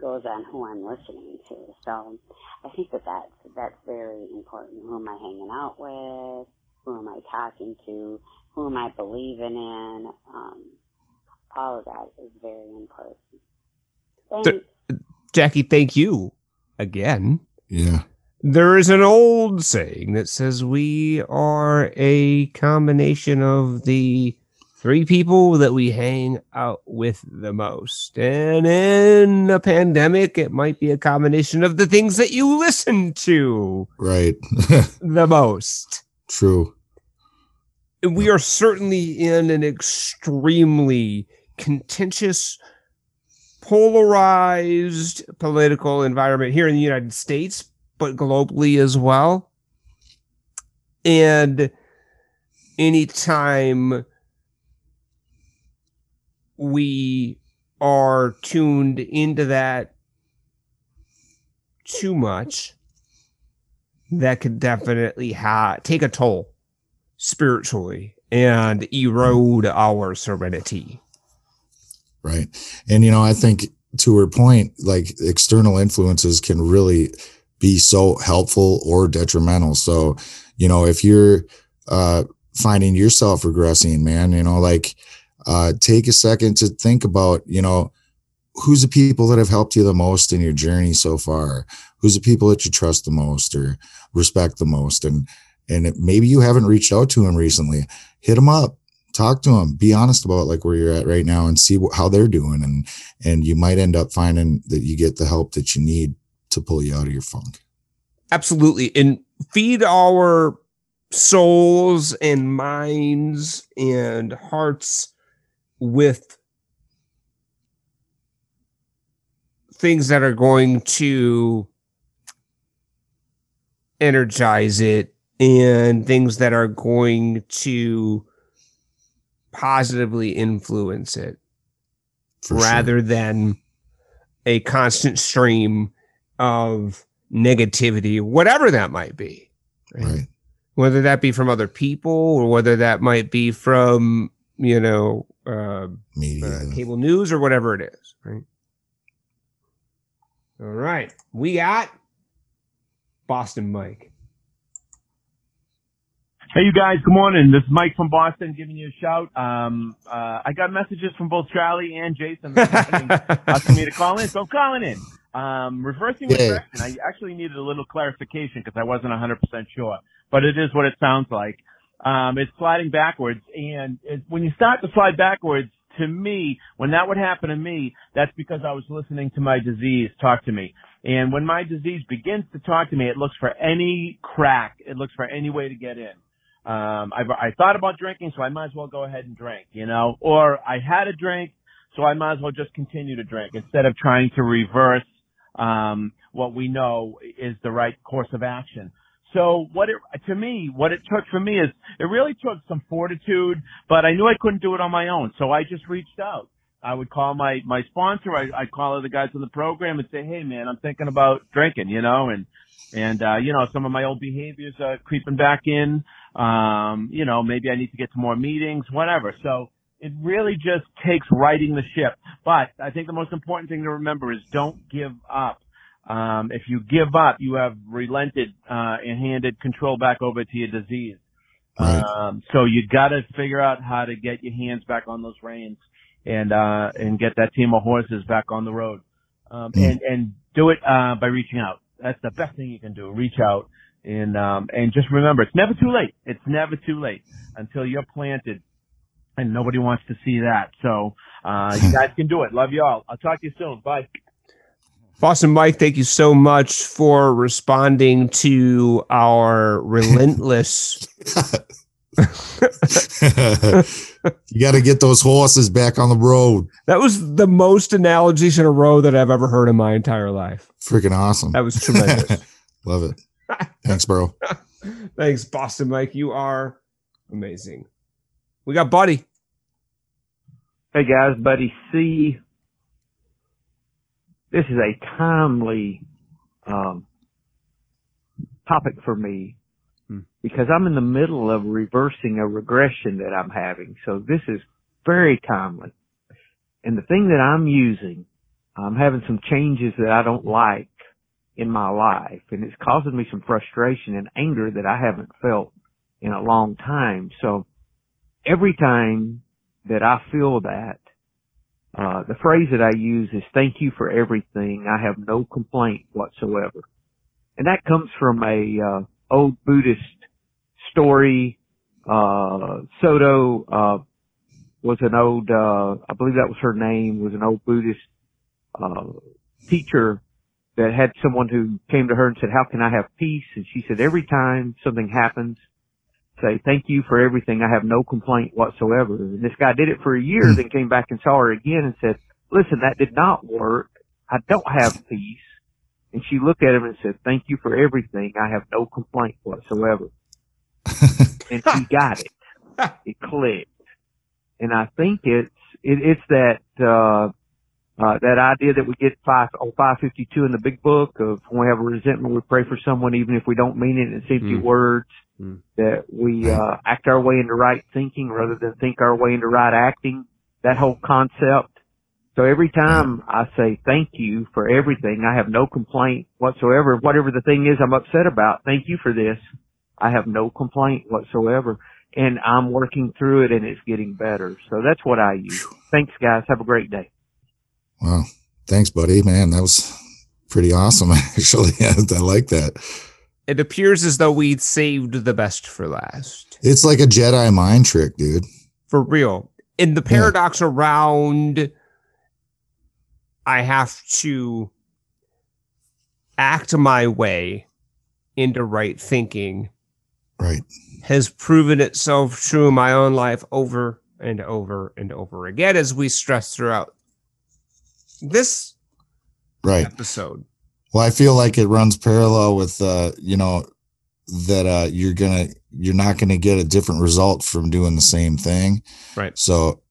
goes on who I'm listening to. So I think that that's, that's very important. Who am I hanging out with? Who am I talking to? Who am I believing in? Um, all of that is very important. Thanks. Jackie, thank you again. Yeah. There is an old saying that says we are a combination of the three people that we hang out with the most. And in a pandemic, it might be a combination of the things that you listen to. Right. the most. True. We are certainly in an extremely contentious, polarized political environment here in the United States, but globally as well. And anytime we are tuned into that too much, that could definitely ha- take a toll spiritually and erode our serenity. Right. And, you know, I think to her point, like external influences can really be so helpful or detrimental. So, you know, if you're uh, finding yourself regressing, man, you know, like uh, take a second to think about, you know, who's the people that have helped you the most in your journey so far? Who's the people that you trust the most or respect the most? And, and maybe you haven't reached out to them recently. Hit them up, talk to them, be honest about like where you're at right now and see how they're doing. And, and you might end up finding that you get the help that you need to pull you out of your funk. Absolutely. And feed our souls and minds and hearts with things that are going to energize it and things that are going to positively influence it For rather sure. than a constant stream of negativity, whatever that might be. Right? right. Whether that be from other people or whether that might be from, you know, uh, media, uh, cable news, or whatever it is. Right. All right, we got Boston Mike. Hey, you guys. Good morning. This is Mike from Boston giving you a shout. Um, uh, I got messages from both Charlie and Jason asking me to call in, so I'm calling in. Um, reversing regression. I actually needed a little clarification because I wasn't 100% sure, but it is what it sounds like um, it's sliding backwards. And it, when you start to slide backwards, to me, when that would happen to me, that's because I was listening to my disease talk to me. And when my disease begins to talk to me, it looks for any crack. It looks for any way to get in. Um, I, I thought about drinking, so I might as well go ahead and drink, you know, or I had a drink, so I might as well just continue to drink instead of trying to reverse, um, what we know is the right course of action. So what it, to me, what it took for me is it really took some fortitude, but I knew I couldn't do it on my own. So I just reached out. I would call my, my sponsor. I, I'd call other guys on the program and say, Hey man, I'm thinking about drinking, you know, and, and, uh, you know, some of my old behaviors are creeping back in. Um, you know, maybe I need to get to more meetings, whatever. So it really just takes righting the ship. But I think the most important thing to remember is don't give up. Um, if you give up, you have relented uh, and handed control back over to your disease. Right. Um, so you got to figure out how to get your hands back on those reins and uh, and get that team of horses back on the road. Um, mm. and and do it uh, by reaching out. That's the best thing you can do. Reach out And um, and just remember, it's never too late. It's never too late until you're planted, and nobody wants to see that. So uh, you guys can do it. Love you all. I'll talk to you soon. Bye. Boston Mike, thank you so much for responding to our relentless. you got to get those horses back on the road. That was the most analogies in a row that I've ever heard in my entire life. Freaking awesome. That was tremendous. Love it. Thanks, bro. Thanks, Boston Mike. You are amazing. We got Buddy. Hey guys, Buddy C. This is a timely um, topic for me hmm. because I'm in the middle of reversing a regression that I'm having. So this is very timely. And the thing that I'm using, I'm having some changes that I don't like in my life and it's causing me some frustration and anger that I haven't felt in a long time. So every time that I feel that, uh, the phrase that I use is thank you for everything. I have no complaint whatsoever. And that comes from a, uh, old Buddhist story. Uh, Sono, uh, was an old, uh, I believe that was her name, was an old Buddhist, uh, teacher that had someone who came to her and said, how can I have peace? And she said, every time something happens, say, thank you for everything. I have no complaint whatsoever. And this guy did it for a year, hmm. then came back and saw her again and said, listen, that did not work. I don't have peace. And she looked at him and said, thank you for everything. I have no complaint whatsoever. and she got it. It clicked. And I think it's, it, it's that, uh, uh, that idea that we get five on 552 in the big book of when we have a resentment, we pray for someone even if we don't mean it. It's empty mm. words. Mm. That we uh, act our way into right thinking rather than think our way into right acting. That whole concept. So every time I say thank you for everything, I have no complaint whatsoever. Whatever the thing is I'm upset about, thank you for this. I have no complaint whatsoever. And I'm working through it and it's getting better. So that's what I use. Thanks guys. Have a great day. Wow. Thanks, buddy. Man, that was pretty awesome, actually. I like that. It appears as though we saved the best for last. It's like a Jedi mind trick, dude. For real. In the paradox yeah. around, I have to act my way into right thinking. Right. Has proven itself true in my own life over and over and over again as we stress throughout this right episode. Well, I feel like it runs parallel with uh, you know, that uh you're gonna you're not gonna get a different result from doing the same thing. Right. So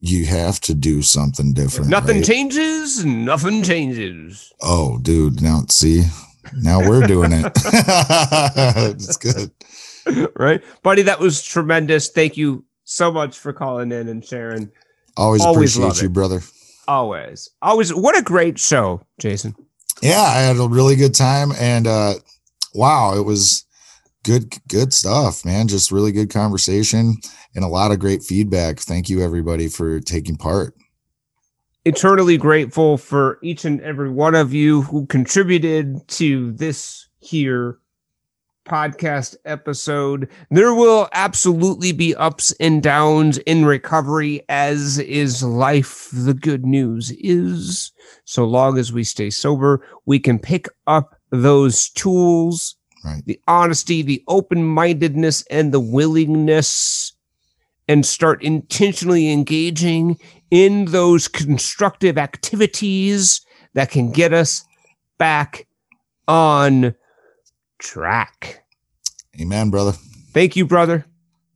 you have to do something different. If nothing right? changes, nothing changes. Oh, dude. Now see, now we're doing it. it's good. Right. Buddy, that was tremendous. Thank you so much for calling in and sharing. Always, Always appreciate you, brother. Always. Always. What a great show, Jason. Yeah, I had a really good time and uh wow, it was good good stuff, man. Just really good conversation and a lot of great feedback. Thank you everybody for taking part. Eternally grateful for each and every one of you who contributed to this here podcast episode. There will absolutely be ups and downs in recovery, as is life. The good news is, so long as we stay sober, we can pick up those tools, right. the honesty, the open mindedness, and the willingness, and start intentionally engaging in those constructive activities that can get us back on track. Amen, brother. Thank you, brother.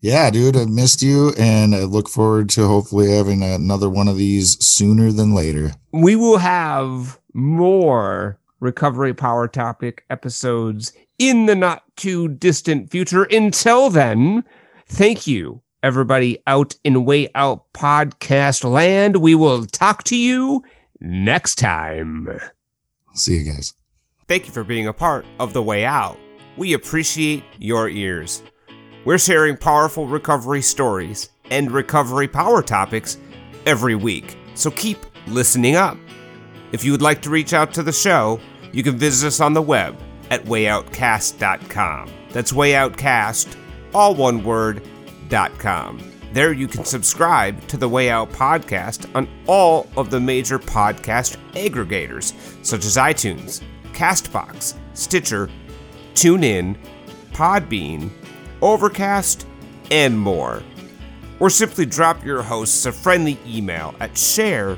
Yeah, dude, I missed you and I look forward to hopefully having another one of these sooner than later. We will have more recovery power topic episodes in the not too distant future. Until then, thank you, everybody out in Way Out podcast land. We will talk to you next time. See you guys. Thank you for being a part of The Way Out. We appreciate your ears. We're sharing powerful recovery stories and recovery power topics every week, so keep listening up. If you would like to reach out to the show, you can visit us on the web at wayoutcast.com. That's wayoutcast, all one word, dot com. There you can subscribe to the Way Out podcast on all of the major podcast aggregators, such as iTunes, Castbox, Stitcher, TuneIn, Podbean, Overcast, and more. Or simply drop your hosts a friendly email at share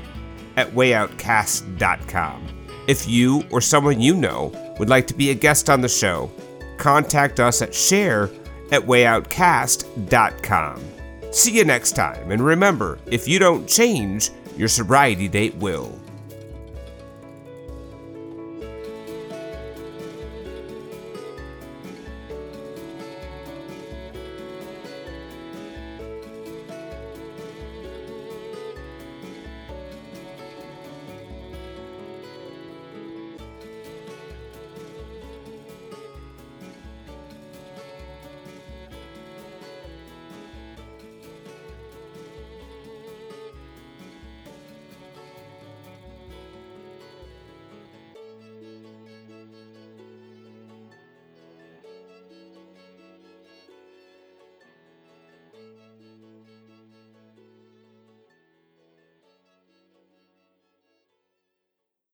at wayoutcast.com. If you or someone you know would like to be a guest on the show, contact us at share at wayoutcast.com. See you next time, and remember if you don't change, your sobriety date will.